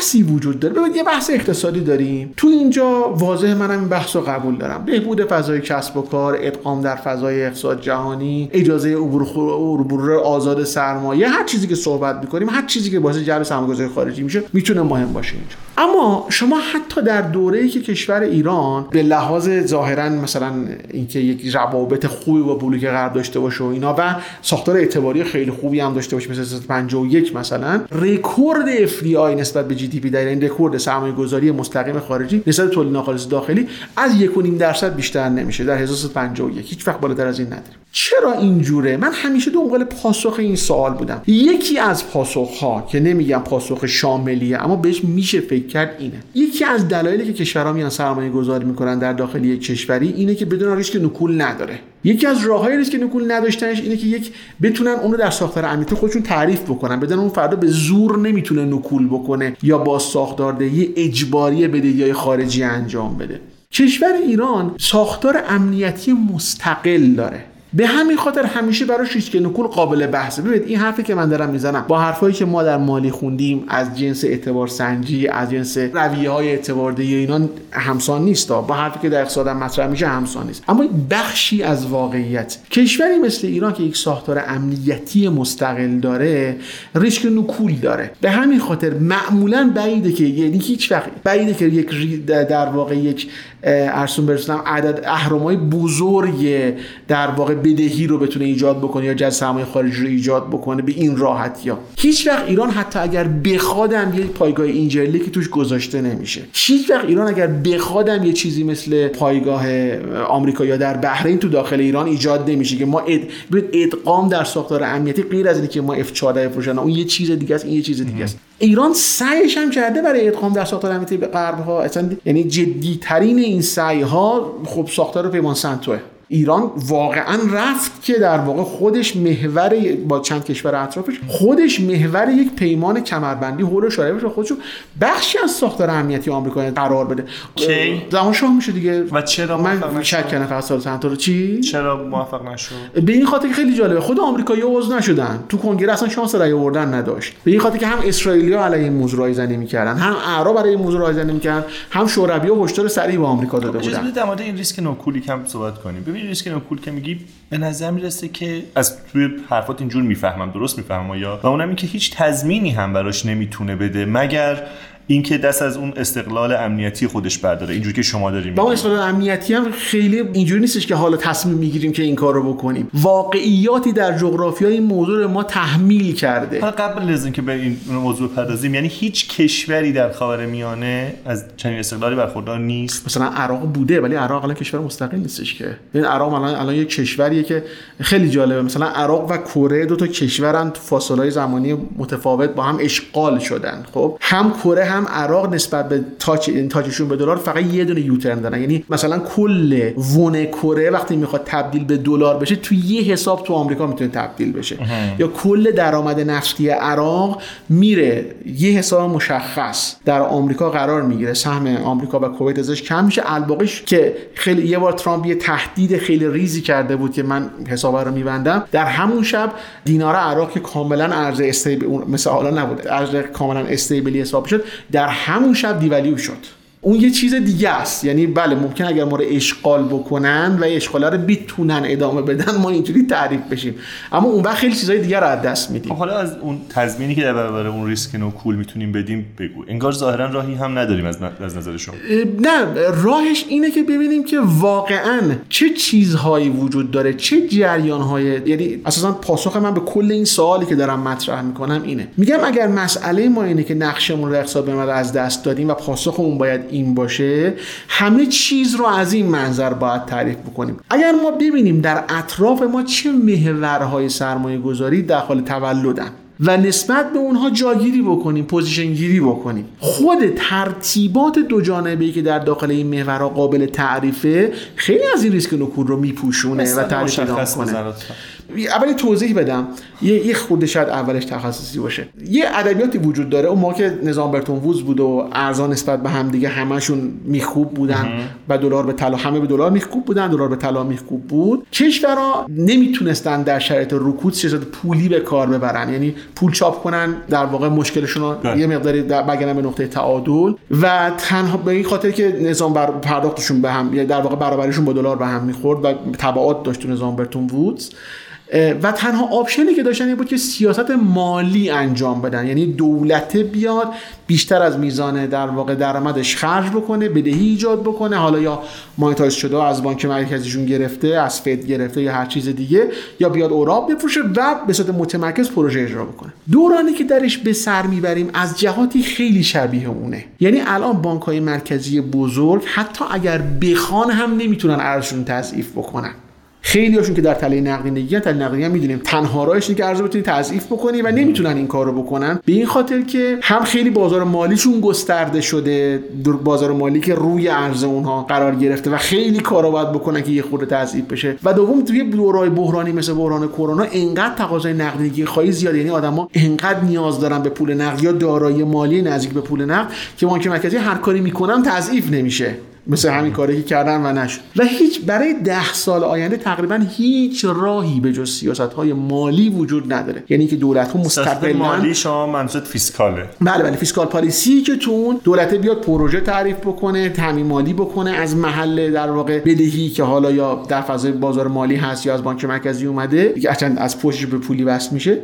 [SPEAKER 3] بحثی وجود داره. ببینید یه بحث اقتصادی داریم. تو اینجا واضح منم این بحث رو قبول دارم. بهبود فضای کسب و کار ادغام در فضای اقتصاد جهانی اجازه عبور آزاد سرمایه هر چیزی که صحبت می‌کنیم هر چیزی که باعث جلب سرمایه‌گذاری خارجی میشه می‌تونه مهم باشه اینجا. اما شما حتی در دوره‌ای که کشور ایران به لحاظ ظاهرا مثلا اینکه یک روابط خوبی با بلوک غرب داشته باشه و اینا و ساختار اعتباری خیلی خوبی هم داشته باشه مثل 51 مثلا رکورد FDI نسبت به GDP در این رکورد سرمایه گذاری مستقیم خارجی نسبت به تولید ناخالص داخلی از 1.5 درصد بیشتر نمیشه در 1351 هیچ وقت بالاتر از این نداریم. چرا اینجوره؟ من همیشه دنبال پاسخ این سوال بودم. یکی از پاسخ ها که نمیگم پاسخ شاملیه اما بهش میشه فکر کرد اینه. یکی از دلایلی که کشورها میان سرمایه گذاری می‌کنن در داخل یک کشوری اینه که بدونن ریسک نکول نداره. یکی از راههای ریسک نکول نداشتنش اینه که یک بتونن اونو در ساختار امنیتی خودشون تعریف بکنن. بدون اون فردا به زور نمی‌تونه نکول بکنه یا با ساختاردهی اجباری بدهی خارجی انجام بده. کشور ایران ساختار امنیتی مستقل داره. به همین خاطر همیشه براش ریسک نکول قابل بحثه. ببینید این حرفی که من دارم می‌زنم با حرفایی که ما در مالی خوندیم از جنس اعتبار سنجی از جنس رویه های اعتباردهی اینا همسان نیست با حرفی که در اقتصاد مطرح میشه همسان نیست. اما بخشی از واقعیت. کشوری مثل ایران که یک ساختار امنیتی مستقل داره ریسک نکول داره. به همین خاطر معمولا بعیده که یعنی هیچ وقت بعیده که یک در واقع یک ارسون برسونم عدد اهرمای بزرگ در واقع بدهی رو بتونه ایجاد بکنه یا جذب سرمایه خارجی رو ایجاد بکنه به این راحتی ها هیچ وقت ایران حتی اگر بخوادم یه پایگاه اینجرلی که توش گذاشته نمیشه. هیچ وقت ایران اگر بخوادم یه چیزی مثل پایگاه آمریکا یا در بحرین تو داخل ایران ایجاد نمیشه که ما اد... ادغام در ساختار امنیتی غیر از اینکه ما F14 بفروشن اون یه چیز دیگه است این یه چیز دیگه است. ایران سعیش هم کرده برای ادغام در ساختار امنیتی به غرب ها اصلا یعنی جدی ترین این سعی ها خب ساختار پیمان سنتوه. ایران واقعا رفت که در واقع خودش محور با چند کشور اطرافش خودش محور یک پیمان کمربندی حول شورای بشه خودشو بخشی از ساختار امنیتی آمریکا قرار بده.
[SPEAKER 1] کی
[SPEAKER 3] زمان شاه میشه دیگه.
[SPEAKER 1] و چرا
[SPEAKER 3] من شک کردم فقط رو. چی؟
[SPEAKER 1] چرا موفق نشد؟
[SPEAKER 3] به این خاطر خیلی جالبه خود آمریکایی‌ها عضو نشدن. تو کنگره اصلا شانس رأی آوردن نداشت. به این خاطر که هم اسرائیلیا علیه این موضوع رای زنی می‌کردن هم اعراب برای این موضوع رای زنی می‌کردن هم شوروی‌ها هشدار سریع به آمریکا داده بودن.
[SPEAKER 1] در مورد این ریسک نوکولی کم صحبت کنیم. ببین ریسک نوکول که میگی؟ به نظر می‌رسه که از توی حرفات اینجور می‌فهمم. درست می‌فهمم یا و اونم این که هیچ تضمینی هم براش نمی‌تونه بده. مگر اینکه دست از اون استقلال امنیتی خودش برداره. اینجوری که شما داریم
[SPEAKER 3] با اون استقلال امنیتی هم خیلی اینجوری نیستش که حالا تصمیم می‌گیریم که این کار رو بکنیم. واقعیاتی در جغرافی این موضوع ما تحمیل کرده.
[SPEAKER 1] حالا قبل از اینکه به این موضوع پردازیم یعنی هیچ کشوری در خاورمیانه از چنین استقلالی برخوردار نیست؟
[SPEAKER 3] مثلا عراق بوده ولی عراق الان کشور مستقل نیستش که. این عراق الان الان یک کشوریه که خیلی جالبه. مثلا عراق و کره دو تا کشورن فاصله زمانی متفاوت با هم اشغال شدن خب؟ هم کره هم عراق نسبت به تاچ این تاچشون به دلار فقط یه دونه یوترن دارن. یعنی مثلا کل ون کره وقتی می‌خواد تبدیل به دلار بشه تو یه حساب تو آمریکا می‌تونه تبدیل بشه. یا کل درآمد نفتی عراق میره. یه حساب مشخص در آمریکا قرار می‌گیره. سهم آمریکا و کویت ازش کم میشه. الباقیش که خیلی یه بار ترامپ یه تهدید خیلی ریزی کرده بود که من حساب رو میبندم. در همون شب دینار عراق که کاملا ارز استیبل مثل حالا نبود ارز کاملا استیبلی حساب شد. در همون شب دیولیو شد. اون یه چیز دیگه است. یعنی بله ممکن اگر ما رو اشغال بکنن و اشغال رو بتونن ادامه بدن ما اینجوری تعریف بشیم. اما اون وقت خیلی چیزای دیگر رو از دست میدیم.
[SPEAKER 1] حالا از اون تضمینی که در برابر اون ریسک نوکول می‌تونیم بدیم بگو. انگار ظاهرا راهی هم نداریم از, از نظر شما.
[SPEAKER 3] نه راهش اینه که ببینیم که واقعا چه چیزهایی وجود داره چه جریانهای یعنی اساسا پاسخ من به کل این سوالی که دارم مطرح می‌کنم اینه. میگم اگر مسئله ما اینه که نقشمون رو اقتصاد به از دست دادیم و پاسخمون باید این باشه همه چیز رو از این منظر باید تعریف بکنیم. اگر ما ببینیم در اطراف ما چه محورهای سرمایه گذاری در حال تولدن و نسبت به اونها جاگیری بکنیم position گیری بکنیم خود ترتیبات دو جانبه که در داخل این محورها قابل تعریفه خیلی از این ریسک نکول رو میپوشونه و تعریف کنه اولی توضیح بدم. یه یه خورده شاید اولش تخصصی باشه. یه ادبیاتی وجود داره. اون موقع که نظام برتون وودز بود و ارزها نسبت به هم دیگه همشون میخکوب بودن و دلار به طلا همه به دلار میخکوب بودن دلار به طلا میخکوب بود. کشورها نمی‌تونستن در شرایط رکود سیاست پولی به کار ببرن. یعنی پول چاپ کنن در واقع مشکلشون بله. یه مقداری بگنن به نقطه تعادل. و تنها به این خاطر که نظام تراز پرداختشون به هم در واقع برابریشون با دلار به هم می‌خورد و تبعات داشت نظام برتون وودز و تنها option ی که داشتن این بود که سیاست مالی انجام بدن. یعنی دولت بیاد بیشتر از میزان در واقع درآمدش خرج بکنه بدهی ایجاد بکنه. حالا یا monetize شده از بانک مرکزیشون گرفته از فد گرفته یا هر چیز دیگه یا بیاد اوراق بفروشه و به صورت متمرکز پروژه اجرا بکنه. دورانی که درش به سر می‌بریم از جهاتی خیلی شبیه اونه. یعنی الان بانک های مرکزی بزرگ حتی اگر بخوان هم نمی‌تونن ارزششون تضعیف بکنن. خیلی هاشون که در تله نقدینگی تله نقدینگی هم می‌دونیم. تنها راهش اینه که ارز بتونی تضعیف بکنی و نمی‌تونن این کارو بکنن. به این خاطر که هم خیلی بازار مالیشون گسترده شده بازار مالی که روی ارز اونها قرار گرفته و خیلی کارا باید بکنن که یه خورده تضعیف بشه. و دوم توی دورای بحرانی مثل بحران کرونا انقدر تقاضای نقدینگی خواهی زیاد. یعنی آدما انقدر نیاز دارن به پول نقد یا دارایی مالی نزدیک به پول نقد که بانک مرکزی هر کاری می‌کنن تضعیف نمیشه. مثل همین کاری که کردن و نشد. و هیچ برای ده سال آینده تقریبا هیچ راهی به جز سیاست های مالی وجود نداره. یعنی که دولت ها مستقلا
[SPEAKER 1] مالی شما منظور fiscal ه.
[SPEAKER 3] بله بله fiscal policy که تو اون دولت بیاد پروژه تعریف بکنه تامین مالی بکنه از محل در واقع بدهی که حالا یا در فضای بازار مالی هست یا از بانک مرکزی اومده چند از پشتش به پولی وصل میشه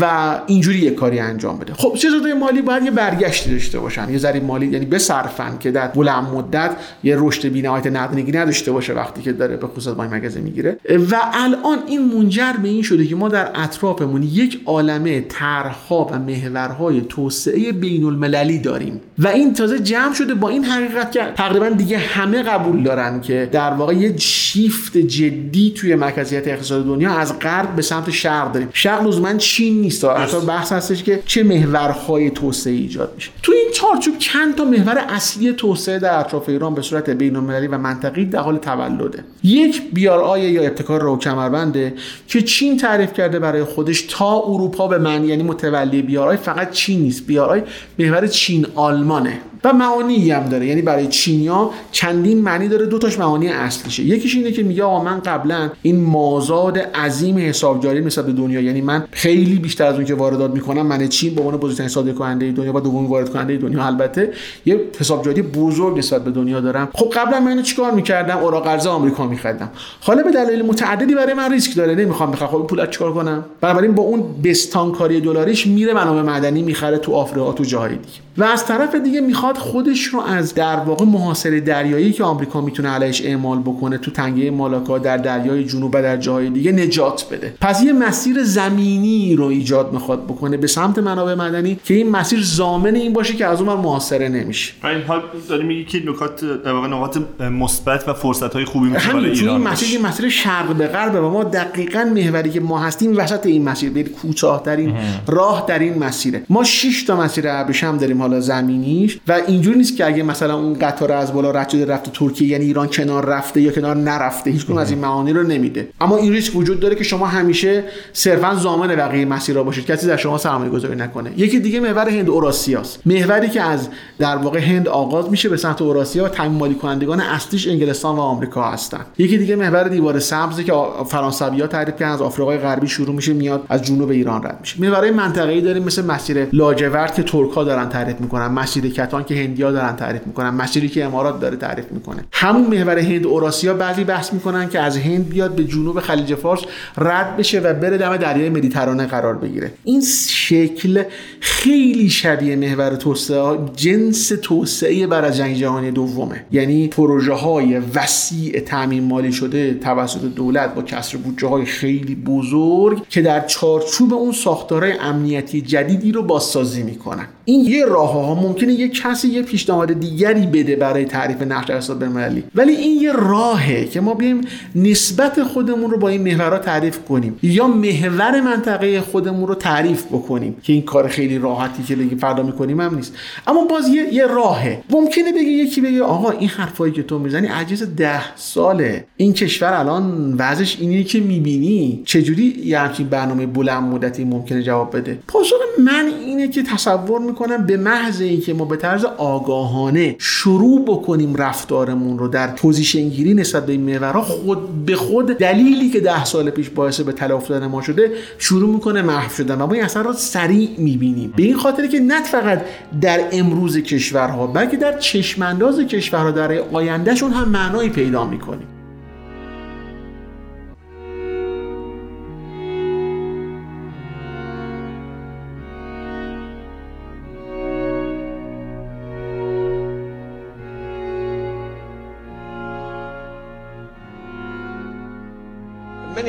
[SPEAKER 3] و اینجوری یه کاری انجام بده. خب سیاست مالی باید یه برگشتی داشته باشن یه ذره مالی یعنی بصرفن که در بلند مدت یه رشد بی‌نهایت نقدینگی نداشته باشه وقتی که داره به خصوص بانک مرکزی می‌گیره. و الان این منجر به این شده که ما در اطرافمون یک عالمه طرحها و محورهای توسعه بین المللی داریم. و این تازه جمع شده با این حقیقت که تقریبا دیگه همه قبول دارن که در واقع یه شیفت جدی توی مرکزیت اقتصاد دنیا از غرب به سمت شرق داریم. شرق لزوما چین نیست. حتی بحث هستش که چه محورهای توسعه ایجاد میشه. تو این چارچوب چند تا محور اصلی توسعه در اطراف ایران به صورت بین المللی و منطقی در حال تولده. یک بیار آی یا ابتکار رو کمربنده که چین تعریف کرده برای خودش تا اروپا به معنی یعنی متولی بیار فقط چین نیست. بیار آی محور چین money. و معانی هم داره. یعنی برای چینیا چندین معنی داره. دو تاش معانی اصلیشه. یکیش اینه که میگه آقا من قبلا این مازاد عظیم حسابجاری نسبت به دنیا یعنی من خیلی بیشتر از اون که واردات می‌کنم من چین به عنوان بزرگترین صادر کننده دنیا و دومین وارد کننده دنیا. البته یه حسابجاری بزرگ نسبت به دنیا دارم. خب قبلا من اینو چیکار می‌کردم؟ اوراق قرض آمریکا میخریدم. حالا به دلایل متعددی برای من ریسک داره. نمی‌خوام بخرم. خب پول چیکار کنم؟ بنابراین با اون بستانکاری دلاریش میره منابع معدنی می‌خره تو آفریقا تو جاهای دیگه. و از طرف دیگه می‌خواد خودش رو از در واقع محاصره دریایی که آمریکا می‌تونه علیش اعمال بکنه تو تنگه مالاکا در دریای جنوب و در جاهای دیگه نجات بده. پس یه مسیر زمینی رو ایجاد می‌خواد بکنه به سمت منابع مدنی که این مسیر زامن این باشه که از اون محاصره نمیشه.
[SPEAKER 1] این حال داری میگی که نکات در واقع نقاط مثبت و فرصت های خوبی میشه برای
[SPEAKER 3] ایران این مسیر مسیر شرق به غرب و ما دقیقا محوری که ما هستیم وسط این مسیر برید کوتاهترین راه در این مسیره. ما 6 تا مسیر ابریشم داریم حالا زمینیش و اینجوری نیست که اگه مثلا اون قطار از بالا رد شده رفته ترکیه یعنی ایران کنار رفته یا کنار نرفته هیچ از این معانی رو نمیده. اما این ریسک وجود داره که شما همیشه صرفا ضامن بقیه مسیرها باشید. کسی در شما سرمایه گذاری نکنه. یکی دیگه محور هند اوراسیاست. محوری که از در واقع هند آغاز میشه به سمت اوراسیا و تامین مالی کنندگان اصلیش انگلستان و آمریکا هستن. یکی دیگه محور دیوار سبزی که فرانسوی‌ها تعریف کردن از آفریقای غربی شروع میشه میاد از جنوب ایران رد میشه. محورهای منطقه‌ای داریم مثل مسیر لاجورد که ترک‌ها دارن تعریف می‌کنن مسیر کتان که هندیا دارن تعریف می‌کنن مسیری که امارات داره تعریف می‌کنه. همون محور هند اوراسیا بعضی بحث می‌کنن که از هند بیاد به جنوب خلیج فارس رد بشه و بره دم دریای مدیترانه قرار بگیره. این شکل خیلی شبیه محور توسعه جنس توسعه بر از جنگ جهانی دومه. یعنی پروژه های وسیع تعمین مالی شده توسط دولت با کسر بودجه های خیلی بزرگ که در چارچوب اون ساختارهای امنیتی جدیدی رو بازسازی می‌کنن. این یه راه ها ممکنه یه کسی یه پیشنهاد دیگری بده برای تعریف نقش اقتصاد بین‌المللی ولی این یه راهه که ما بیایم نسبت خودمون رو با این محورها تعریف کنیم یا محور منطقه خودمون رو تعریف بکنیم که این کار خیلی راحتی که بگیم فردا می‌کنیم هم نیست. اما باز یه, یه راهه. ممکنه بگه یکی بگه آقا این حرفایی که تو می‌زنی عجیز ده ساله. این کشور الان وضعش اینه که می‌بینی. چجوری یه همچین برنامه بلند مدتی ممکنه جواب بده؟ پاسخ من اینه که تصور می‌کنم به محض اینکه ما به طرز آگاهانه شروع بکنیم رفتارمون رو در position گیری نسبت به این محورها خود به خود دلیلی که ده سال پیش باعث به تلف افتادن ما شده شروع می‌کنه محو شدن و ما این اثر رو سریع می‌بینیم. به این خاطر که نه فقط در امروز کشورها بلکه در چشمانداز کشورها در آیندهشون هم معنایی پیدا می‌کنیم.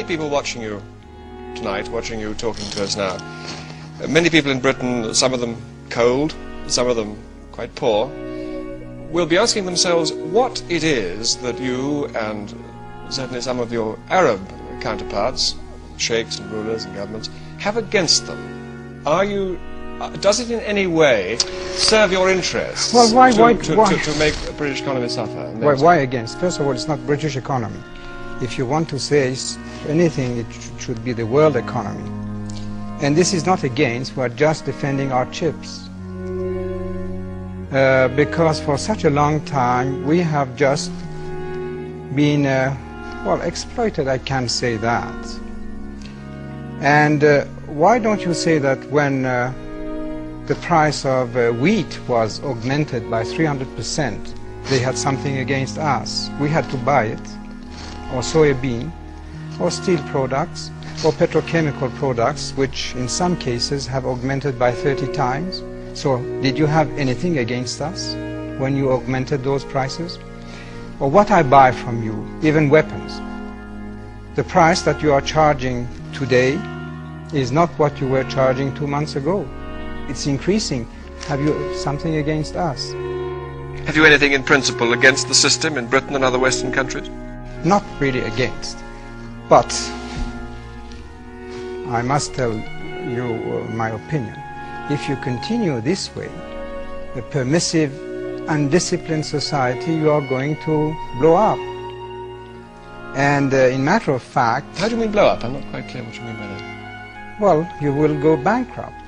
[SPEAKER 4] People watching you tonight, watching you talking to us now, many people in Britain, some of them cold, some of them quite poor, will be asking themselves what it is that you and certainly some of your Arab counterparts, sheikhs and rulers and governments, have against them. Are you uh, does it in any way serve your interests
[SPEAKER 5] well, why,
[SPEAKER 4] to,
[SPEAKER 5] why,
[SPEAKER 4] to,
[SPEAKER 5] why?
[SPEAKER 4] To, to, make the British economy suffer?
[SPEAKER 5] Why, why, against? First of all, it's not British economy. If you want to say anything, it should be the world economy. And this is not against, we're just defending our chips. Uh, because for such a long time we have just been, uh, well, exploited, I can say that. And uh, why don't you say that when uh, the price of uh, wheat was augmented by 300%, they had something against us. We had to buy it, or soybean, or steel products, or petrochemical products, which in some cases have augmented by 30 times. So did you have anything against us when you augmented those prices? Or what I buy from you, even weapons, the price that you are charging today is not what you were charging two months ago it's increasing. Have you something against us?
[SPEAKER 4] Have you anything in principle against the system in Britain and other Western countries?
[SPEAKER 5] Not really against. But I must tell you uh, my opinion. If you continue this way, a permissive, undisciplined society, you are going to blow up. And uh, in matter of fact...
[SPEAKER 4] How do you mean blow up? I'm not quite clear what you mean by that.
[SPEAKER 5] Well, you will go bankrupt.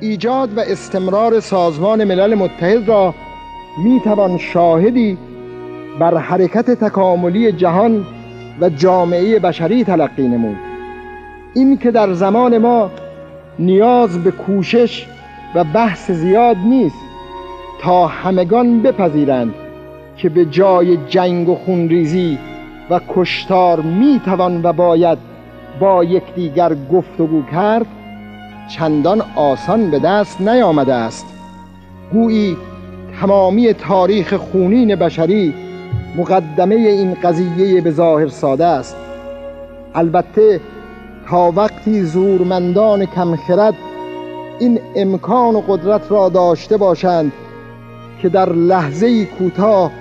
[SPEAKER 6] ایجاد و استمرار سازمان ملل متحد را می توان شاهدی بر حرکت تکاملی جهان و جامعه بشری تلقی نمود. این که در زمان ما نیاز به کوشش و بحث زیاد نیست تا همگان بپذیرند که به جای جنگ و خونریزی و کشتار می توان و باید با یکدیگر گفتگو کرد چندان آسان به دست نیامده است. گویی تمامی تاریخ خونین بشری مقدمه این قضیه به ظاهر ساده است. البته تا وقتی زورمندان کمخرد این امکان و قدرت را داشته باشند که در لحظه کوتاه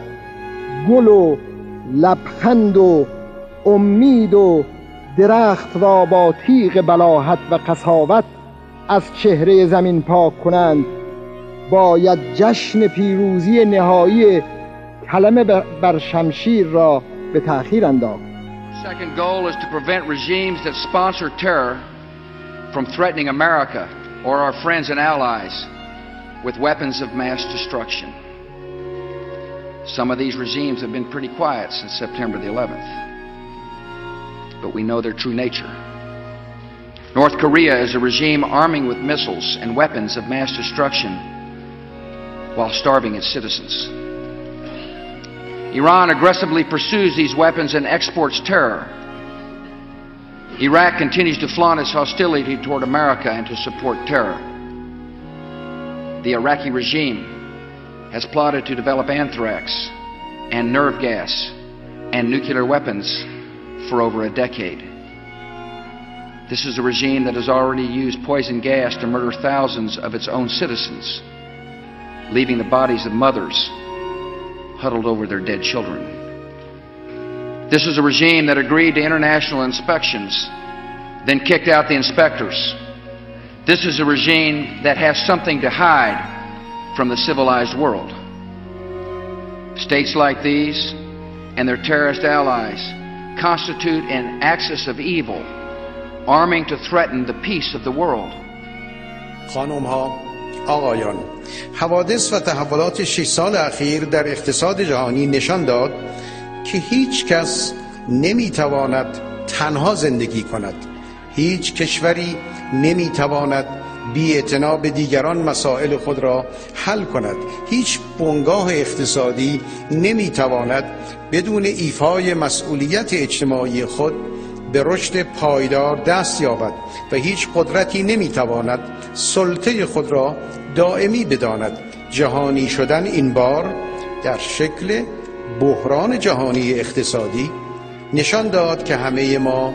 [SPEAKER 6] گل و لبخند و امید و درخت را با تیغ بلاحت و قصاوت از چهره زمین پاک کنند باید جشن پیروزی نهایی کلمه بر شمشیر را به تأخیر انداخت
[SPEAKER 7] Second goal is to prevent regimes that sponsor terror from threatening America or our friends and allies with weapons of mass destruction. Some of these regimes have been pretty quiet since September the 11th, but we know their true nature. North Korea is a regime arming with missiles and weapons of mass destruction while starving its citizens. Iran aggressively pursues these weapons and exports terror. Iraq continues to flaunt its hostility toward America and to support terror. The Iraqi regime has plotted to develop anthrax and nerve gas and nuclear weapons for over a decade. This is a regime that has already used poison gas to murder thousands of its own citizens, leaving the bodies of mothers huddled over their dead children. This is a regime that agreed to international inspections, then kicked out the inspectors. This is a regime that has something to hide from the civilized world. States like these and their terrorist allies constitute an axis of evil arming to threaten the peace of the world.
[SPEAKER 8] خانم ها آقایان. حوادث و تحولات 6 سال اخیر در اقتصاد جهانی نشان داد که هیچ کس نمی‌تواند تنها زندگی کند. هیچ کشوری نمی‌تواند بی به دیگران مسائل خود را حل کند. هیچ بنگاه اقتصادی نمی‌تواند بدون ایفای مسئولیت اجتماعی خود به رشد پایدار دست یابد و هیچ قدرتی نمی‌تواند سلطه خود را دائمی بداند. جهانی شدن این بار در شکل بحران جهانی اقتصادی نشان داد که همه ما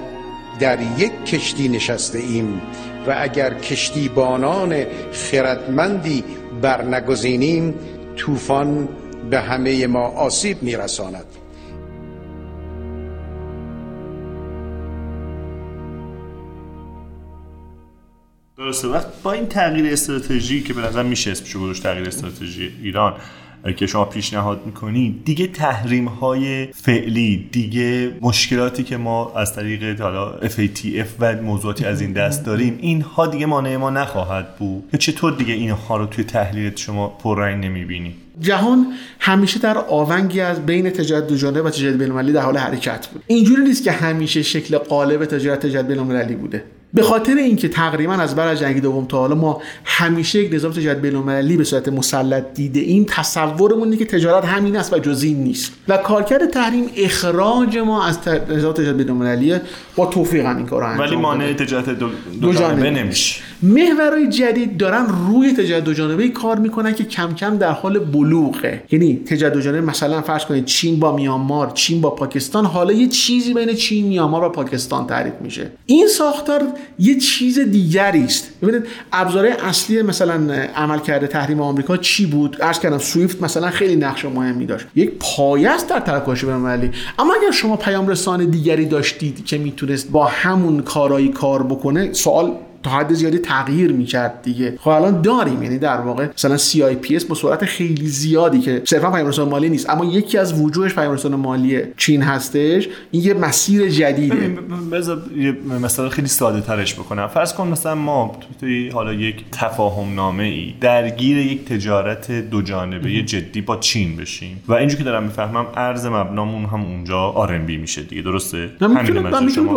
[SPEAKER 8] در یک کشتی نشسته ایم و اگر کشتی بانان خردمندی برنگزینیم طوفان به همه ما آسیب میرساند.
[SPEAKER 1] درسته. وقت با این تغییر استراتژی که به نظر میشه اسمشو گذاشت تغییر استراتژی ایران که شما پیشنهاد می‌کنید دیگه تحریم های فعلی دیگه مشکلاتی که ما از طریق حالا FATF و موضوعاتی از این دست داریم اینها دیگه مانع ما نخواهد بود. یا چطور دیگه اینها رو توی تحلیلت شما پررنگ نمی‌بینی؟
[SPEAKER 3] جهان همیشه در آونگی از بین تجارت دو جانبه و تجارت بین‌المللی در حال حرکت بود. اینجوری نیست که همیشه شکل قالب تجارت تجارت بین‌المللی بوده. به خاطر اینکه تقریبا از بعد از جنگ دوم تا حالا ما همیشه یک نظام تجارت بین‌المللی به صورت مسلط دیده این تصورمون اینه که تجارت همین است و جز این نیست. و کارکرد تحریم اخراج ما از نظام تجارت بین‌المللی با توفیق این کارو انجام
[SPEAKER 1] ولی مانع تجارت دو, دو جانبه نمیشه.
[SPEAKER 3] محورهای جدید دارن روی دو جانبه کار می‌کنن که کم کم در حال بلوغه. یعنی دو جانبه مثلا فرض کنید چین با میانمار چین با پاکستان حالا یه چیزی بین چین میانمار و پاکستان تعریف میشه. این ساختار یه چیز دیگری است. ببینید ابزار اصلی مثلا عمل کرده تحریم آمریکا چی بود؟ عرض کردم سویفت مثلا خیلی نقش مهمی داشت. یک پایه است در تراکش بین‌المللی اما اگر شما پیام رسان دیگری داشتید که می‌تونست با همون کارایی کار بکنه سوال تا حد زیادی تغییر می‌کرد دیگه. خب الان داریم یعنی در واقع مثلا CIPS با سرعت خیلی زیادی که صرفا پیام مالی نیست اما یکی از وجوهش پیام مالی چین هستش این یه مسیر جدیده.
[SPEAKER 1] بذار یه مثلا خیلی ساده ترش بکنم. فرض کن مثلا ما توی حالا یک تفاهم نامه ای درگیر یک تجارت دو جانبه جدی با چین بشیم و اینجوری که دارم می‌فهمم ارز مبنامون هم اونجا RMB میشه دیگه درسته؟
[SPEAKER 3] همین می‌تونه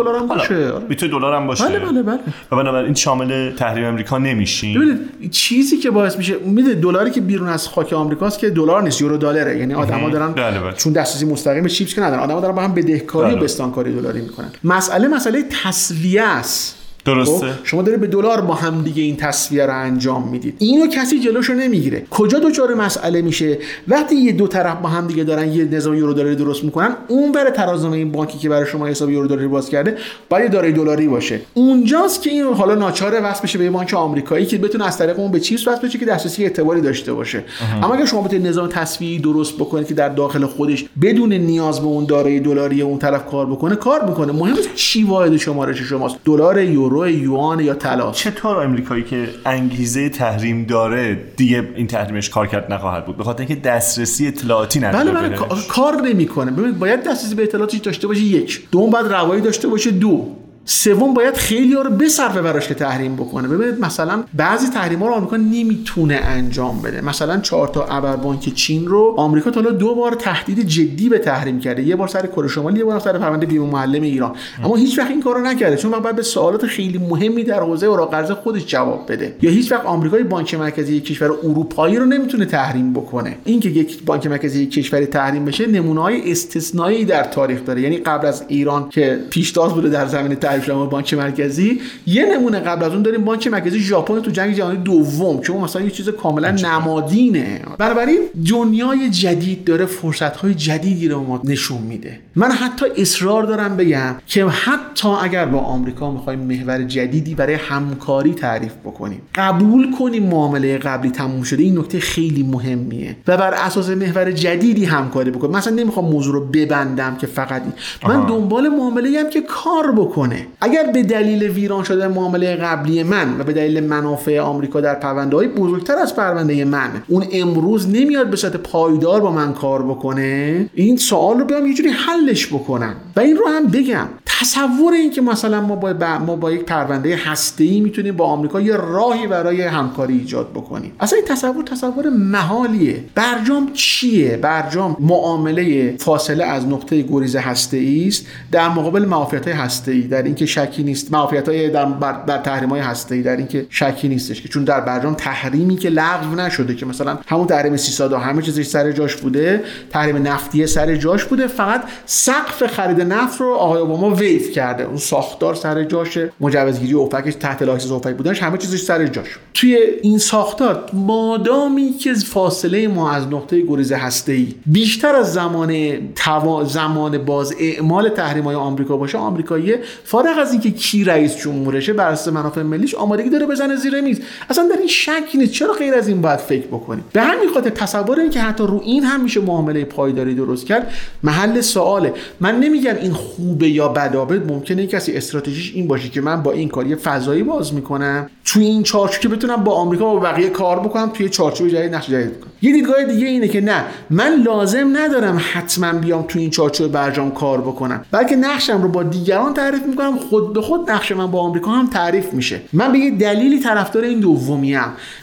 [SPEAKER 3] دلار هم باشه.
[SPEAKER 1] می‌تونه دلار هم باشه.
[SPEAKER 3] بله بله بله.
[SPEAKER 1] و بنابراین شامل تحریم امریکا نمیشیم.
[SPEAKER 3] ببینید چیزی که باعث میشه میده دلاری که بیرون از خاک آمریکاست که دلار نیست یورو دلاره. یعنی آدما دارن
[SPEAKER 1] بله بله.
[SPEAKER 3] چون دسترسی مستقیم به چیپس که ندارن. آدما دارن با هم بدهکاری
[SPEAKER 1] بله.
[SPEAKER 3] و بستانکاری دلاری می‌کنن. مسئله مسئله تسویه است.
[SPEAKER 1] درسته.
[SPEAKER 3] شما داره به دلار با هم دیگه این تصویه رو انجام می‌دید. اینو کسی جلوشو نمی‌گیره. کجا دچار مسئله میشه؟ وقتی یه دو طرف با هم دیگه دارن یه نظام یورو دلاری درست می‌کنن اون بره ترازنامه این بانکی که برای شما حساب یورو دلاری باز کرده باید دارای دلاری باشه. اونجاست که این حالا ناچاره وصل بشه به بانک آمریکایی که بتونه از طریق اون به چیپس وصل بشه که دسترسی اعتباری داشته باشه. اما اگر شما بتونید نظام تسویه درست بکنید که در داخل خودش بدون نیاز به اون دارای دلاری اون طرف کار بکنه کار می‌کنه. مهم چی واحد شمارش شماست. دلار یورو یوان یا طلا
[SPEAKER 1] چطور امریکایی که انگیزه تحریم داره دیگه این تحریمش کار کرد نخواهد بود؟ به خاطر اینکه دسترسی اطلاعاتی نداره.
[SPEAKER 3] بله بله کار نمی‌کنه. ببینید باید دسترسی به اطلاعاتی داشته باشه یک. دوم بعد روایی داشته باشه دو. سوم باید خیلی ها رو بصرفه براش که تحریم بکنه. ببینید مثلا بعضی تحریم ها رو آمریکا نمی‌تونه انجام بده. مثلا چهار تا ابربانک چین رو آمریکا تا دو بار تهدید جدی به تحریم کرده. یه بار سر کره شمالی یه بار سر پرونده بیمه معلم ایران. اما هیچ وقت این کارو نکرده. چون بعد به سوالات خیلی مهمی در حوزه اوراق قرضه خودش جواب بده. یا هیچ وقت آمریکای بانک مرکزی یک کشور اروپایی رو نمی‌تونه تحریم بکنه. اینکه یک بانک مرکزی یک کشور تحریم بشه نمونه های استثنایی در تاریخ داره. یعنی قبل از ایران که پیشتاز بوده در زمینه شما بانک مرکزی. یه نمونه قبل از اون داریم بانک مرکزی ژاپن تو جنگ جهانی دوم که مثلا یه چیز کاملا نمادینه. بنابراین دنیای جدید داره فرصت های جدیدی رو ما نشون میده. من حتی اصرار دارم بگم که حتی اگر با آمریکا می‌خوایم محور جدیدی برای همکاری تعریف بکنیم قبول کنیم معامله قبلی تموم شده این نکته خیلی مهمیه و بر اساس محور جدیدی همکاری بکنیم. مثلا نمی‌خوام موضوع رو ببندم که فقط این. من دنبال معامله هم که کار بکنه. اگر به دلیل ویران شده معامله قبلی من و به دلیل منافع آمریکا در پرونده های بزرگتر از پرونده من اون امروز نمیاد به صورت پایدار با من کار بکنه؟ این سوال رو بیام یه جوری حلش بکنم و این رو هم بگم. تصور این که مثلا ما با, ما با یک پرونده هسته ای می‌تونیم با آمریکا یه راهی برای همکاری ایجاد بکنیم. اصلا این تصور تصور محالیه. برجام چیه؟ برجام معامله فاصله از نقطه گریز هسته است. در مقابل معافیت های هسته ای در اینکه شکی نیست. معافیت های در, در تحریم های هسته ای در اینکه شکی نیستش که. چون در برجام تحریمی که لغو نشده که مثلا همون تحریم 300 همه چیزش سر جاش بوده تحریم نفتی سر جاش بوده فقط سقف خرید نفت رو آقای اوباما وضع کرده. اون ساختار سر جاشه مجوزگیری اوفکش تحت license اوفک بودنش همه چیزش سر جاش. توی این ساختار مادامی که فاصله ما از نقطه گریز هسته بیشتر از زمان توا... زمان باز اعمال تحریم های آمریکا باشه آمریکایی فارغ از اینکه کی رئیس جمهورشه بر اساس منافع ملیش آمادگی داره بزنه زیر میز. اصلا در این شک نیست. چرا غیر از این باید فکر بکنیم؟ به همین خاطر تصور این که حتی رو این هم میشه معامله پایداری درست کرد محل سواله. من نمیگم این خوبه یا بدابد ممکنه کسی استراتژیش این باشه که من با این کار یه فضایی باز می‌کنم. توی این چارچوب که بتونم با آمریکا و بقیه کار بکنم توی چارچوب جدید نقش جدید بکنم. یه دیدگاه دیگه اینه که نه من لازم ندارم حتما بیام توی این چارچوب برجام کار بکنم. بلکه نقشم رو با دیگران تعریف می‌کنم خود به خود نقش من با آمریکا هم تعریف میشه. من به یه دلیلی طرفدار این دومیم.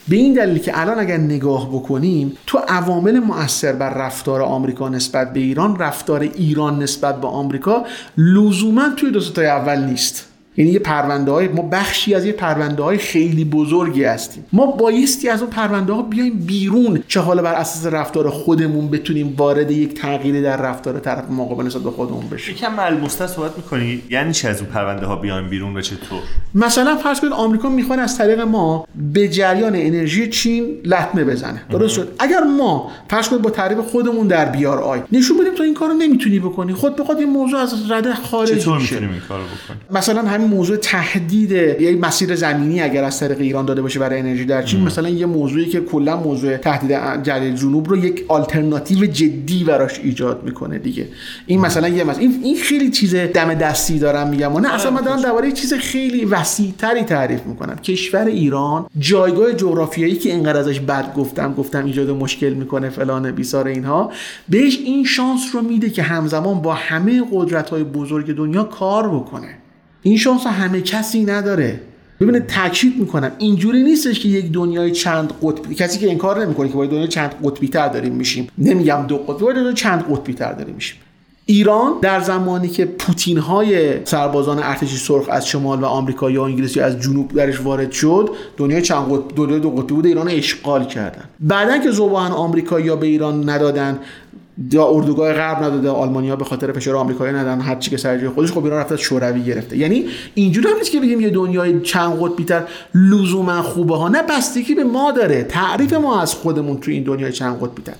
[SPEAKER 3] به این دلیل که الان اگر نگاه بکنیم تو عوامل مؤثر بر رفتار آمریکا نسبت به ایران رفتار ایران نسبت به آمریکا لزوما توی دو اول نیست. یعنی یه پرونده های ما بخشی از یه پرونده های خیلی بزرگی هستیم. ما بایستی از اون پرونده ها بیایم بیرون. چه حالا بر اساس رفتار خودمون بتونیم وارد یک تغییری در رفتار طرف مقابل نسبت به خودمون بشیم.
[SPEAKER 1] یکم ملموس‌تر صحبت می‌کنی. یعنی چه از اون پرونده ها بیایم بیرون و چطور؟
[SPEAKER 3] مثلا فرض کنید آمریکا می‌خواد از طریق ما به جریان انرژی چین لطمه بزنه. درست شد. اگر ما فرض کنید با تعریف خودمون در بیار آی نشون بدیم تو این کارو نمی‌تونی بکنی. خود به خود این موضوع از رده خارج
[SPEAKER 1] چطور
[SPEAKER 3] میشه
[SPEAKER 1] می‌تونیم این کارو بکنیم؟
[SPEAKER 3] مثلا همین موضوع تهدید یک مسیر زمینی اگر از طریق ایران داده باشه برای انرژی در چین مثلا یه موضوعی که کلا موضوع تهدید جلیل جنوب رو یک آلترناتیو جدی براش ایجاد می‌کنه دیگه. این مثلا یه مثلا این, این خیلی چیز دم دستی دارم میگم و نه اصلا من دارم درباره چیز خیلی وسیعتری تعریف می‌کنم. کشور ایران جایگاه جغرافیایی که اینقدر ازش بد گفتم گفتم ایجاد مشکل می‌کنه فلان بیسار اینها بهش این شانس رو میده که همزمان با همه قدرت های بزرگ دنیا کار بکنه. این شانس همه کسی نداره. ببینه تاکید می‌کنم. اینجوری نیستش که یک دنیای چند قطبی کسی که انکار نمی‌کنه که باید دنیای چند قطبی تر داریم میشیم. نمیگم دو قطبی دنیای چند قطبی تر داریم میشیم. ایران در زمانی که پوتین های سربازان ارتشی سرخ از شمال و آمریکا یا انگلیسی از جنوب درش وارد شد دنیای چند قطب دنیای دو قطبی بود ایران اشغال کردن. بعدا که زبان آمریکا یا به ایران ندادن یا اردوگاه غرب نداده آلمانیا به خاطر فشار آمریکایی ندادن هر چی که سر جای خودش خب ایران رفته شوروی گرفته. یعنی اینجوری هم نیست که بگیم یه دنیای چند قطبی تر لزوما خوبه ها. نه بستگی به ما داره. تعریف ما از خودمون تو این دنیای چند قطبی تر.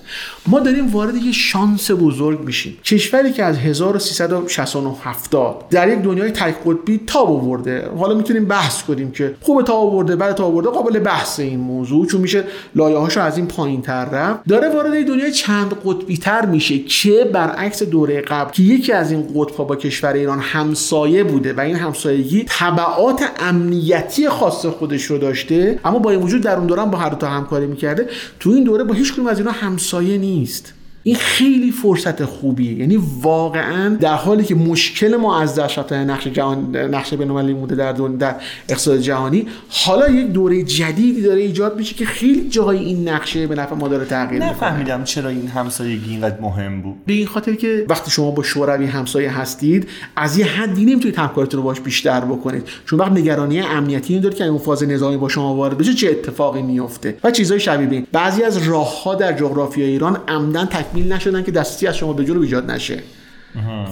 [SPEAKER 3] ما داریم وارد یه شانس بزرگ میشیم. کشوری که از 1367 در یک دنیای تک قطبی تاب آورده. حالا می‌تونیم بحث کنیم که خوبه تاب آورده بعد تاب آورده. قابل بحث این موضوع چون میشه لایه‌هاشو از این پایین تر رفت. داره وارد دنیای چند قطبی تر میشه که برعکس دوره قبل که یکی از این قطب‌ها با کشور ایران همسایه بوده و این همسایگی تبعات امنیتی خاص خودش رو داشته اما با این وجود در اون دوره با هر دو تا همکاری می‌کرده تو این دوره با هیچ کدوم از اینا همسایه نیست. این خیلی فرصت خوبیه. یعنی واقعا در حالی که مشکل ما از دست رفتن نقش جهان نقش بین‌المللی بوده در دون در اقتصاد جهانی حالا یک دوره جدیدی داره ایجاد میشه که خیلی جاهای این نقشه به نفع ما داره تغییر می‌کنه.
[SPEAKER 1] نفهمیدم چرا این همسایگی اینقدر مهم بود.
[SPEAKER 3] به این خاطر که وقتی شما با شوروی همسایه هستید از یه حدی نمی‌تونید همکاریتون رو باش بیشتر بکنید. چون وقت نگرانی امنیتی این داره که اون فاز نظامی با شما وارد بشه چه اتفاقی میفته و چیزهای شبیه به بعضی از راهها در جغرافیای ایران عمدن تکمیل نشدن که دستی از شما به جلو ایجاد نشه.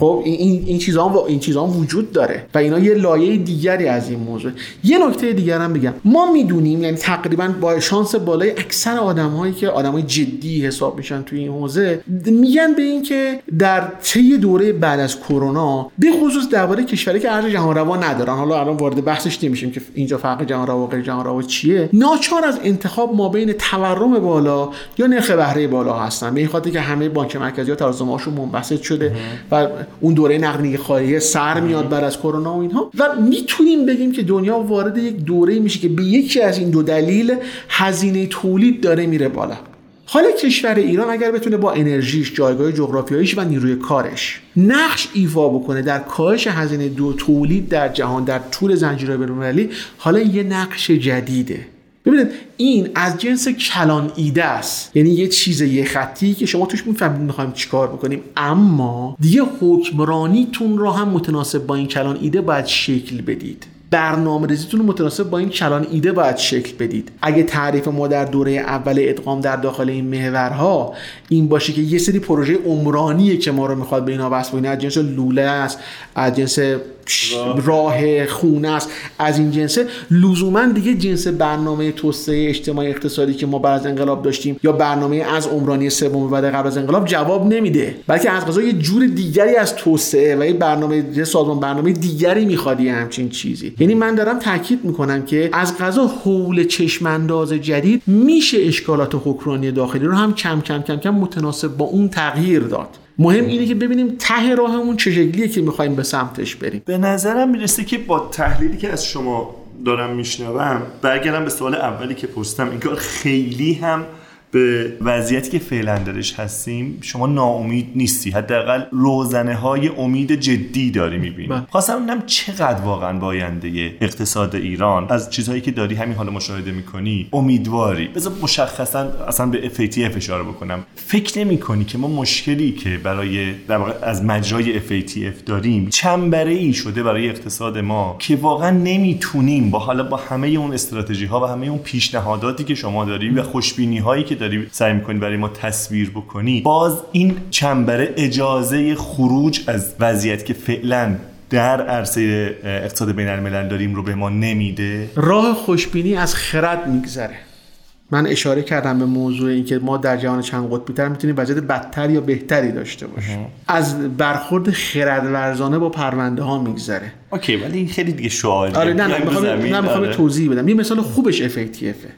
[SPEAKER 3] خب این این چیزا هم این چیزا هم وجود داره. و اینا یه لایه دیگری از این موضوع. یه نکته دیگر هم بگم. ما می‌دونیم یعنی تقریبا با شانس بالای اکثر آدمایی که آدمای جدی حساب میشن توی این حوزه میگن به این که در طی دوره بعد از کرونا به خصوص درباره کشوری که ارز جهان روا ندارن. حالا الان وارد بحثش نمیشیم که اینجا فرق جهان روا و غیر جهان روا چیه. ناچار از انتخاب ما بین تورم بالا یا نرخ بهره بالا هستن. به این خاطر که همه بانک مرکزی ها ترازمه‌هاشون منبسط شده و اون دوره نقدینگی خارجی سر میاد بعد از کرونا و اینها. و می‌تونیم بگیم که دنیا وارد یک دوره میشه که به یکی از این دو دلیل هزینه تولید داره میره بالا. حالا کشور ایران اگر بتونه با انرژیش جایگاه جغرافیاییش و نیروی کارش نقش ایفا بکنه در کاهش هزینه دو تولید در جهان در طول زنجیره بین‌المللی حالا یه نقش جدیده. ببینید این از جنس کلان ایده است. یعنی یه چیز یه خطی که شما توش می‌فهمید می‌خوایم چیکار بکنیم. اما دیگه حکمرانیتون رو هم متناسب با این کلان ایده باید شکل بدید. برنامه ریزیتون متناسب با این کلان ایده باید شکل بدید. اگه تعریف ما در دوره اول ادغام در داخل این محورها این باشه که یه سری پروژه عمرانیه که ما رو می‌خواد به اینا وصل کنه. از جنس لوله است از جنس راه خونه است از این جنسه. لزوما دیگه جنس برنامه توسعه اجتماعی اقتصادی که ما بعد از انقلاب داشتیم یا برنامه از عمرانی سوم بعد قبل از انقلاب جواب نمیده. بلکه از قضا یه جور دیگری از توسعه و یه برنامه سازمان برنامه دیگری می‌خواد همچین چیزی. یعنی من دارم تاکید می‌کنم که از قضا حول چشمانداز جدید میشه اشکالات حکمرانی داخلی رو هم کم کم کم کم متناسب با اون تغییر داد. مهم اینه که ببینیم ته راهمون چه شکلیه که می‌خوایم به سمتش بریم.
[SPEAKER 1] به نظرم می‌رسه که با تحلیلی که از شما دارم میشنوم برگردم به سوال اولی که پرسیدم. این کار خیلی هم به وضعیتی که فعلا درش هستیم شما ناامید نیستی. حداقل روزنه های امید جدی داری می‌بینی. بله. خواستم ببینم چقدر واقعا باینده اقتصاد ایران از چیزهایی که داری همین حال مشاهده می‌کنی امیدواری. بذار مشخصا اصلا به FATF اشاره بکنم. فکر نمی کنی که ما مشکلی که برای در واقع از مجرای FATF داریم چنبره ای شده برای اقتصاد ما که واقعا نمی‌تونیم با حالا با همه اون استراتژی ها و همه اون پیشنهاداتی که شما داری و خوشبینی هایی که داری سعی می‌کنی برای ما تصویر بکنی باز این چنبره اجازه خروج از وضعیت که فعلا در عرصه اقتصاد بین الملل داریم رو به ما نمیده.
[SPEAKER 3] راه خوشبینی از خرد میگذره. من اشاره کردم به موضوع اینکه ما در جهان چند قطبی تر می‌تونیم وضعیت بدتر یا بهتری داشته باشیم. از برخورد خردورزانه با پرونده ها میگذره.
[SPEAKER 1] اوکی ولی این خیلی دیگه شعاری
[SPEAKER 3] آره نه نه می‌خوام آره. توضیح بدم. یه مثال خوبش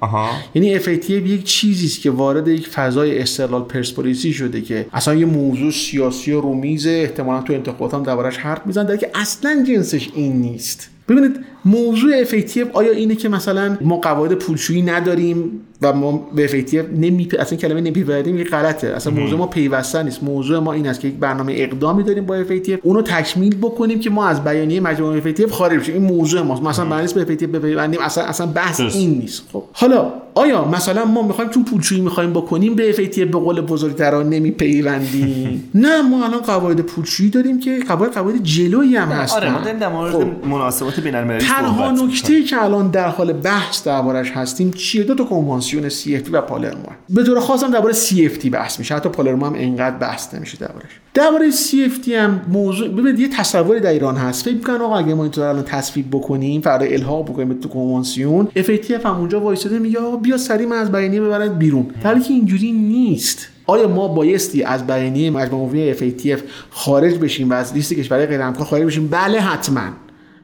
[SPEAKER 1] آها.
[SPEAKER 3] یعنی FATF یک چیزی است که وارد یک فضای استقلال پرسپولیسی شده که اصلا یه موضوع سیاسی و رومیزه احتمالاً تو انتخابات هم دربارش حرف می‌زنن که اصلا جنسش این نیست. ببینید موضوع FATF آیا اینه که مثلا ما قواعد پولشویی نداریم و ما به FATF نمی اصلا کلمه نمیپیوندیم یه غلطه. اصلا موضوع ما پیوسته نیست. موضوع ما این است که یک برنامه اقدامی داریم با FATF اونو تکمیل بکنیم که ما از بیانیه مجموعه FATF خارج بشیم. این موضوع ماست. مثلا برنامه به FATF بپیوندیم اصلا اصلا بحث این نیست. خب حالا آیا مثلا ما می‌خوایم چون پولشویی می‌خوایم بکنیم به FATF به قول بزرگترا نمیپیوندیم؟ نه ما الان قواعد پولشویی داریم که قواعد قواعد جلویی هم هستن
[SPEAKER 1] آره ما در مورد خب. مناسبات بین‌المللی
[SPEAKER 3] تنها نکته که الان در حال بحث دربارش هستیم چیه؟ دو تا کنوانسیون CFT و پالرمو به طور خاص هم درباره CFT بحث میشه. حتی پالرمو هم انقدر بحث نمیشه دربارش. درباره CFT هم موضوع ببینید یه تصوری در ایران هست. فکر می‌کنم آقا اگه ما اینطور الان تصویب بکنیم فردا الحاق بکنیم تو کنوانسیون FATF هم اونجا وایساده میگه آقا بیا سری من از بیانیه ببرن بیرون. در که اینجوری نیست. آیا ما بایستی از بیانیه مجموعه FATF خارج بشیم و از لیست کشورهای غیر همکار خارج بشیم؟ بله حتما.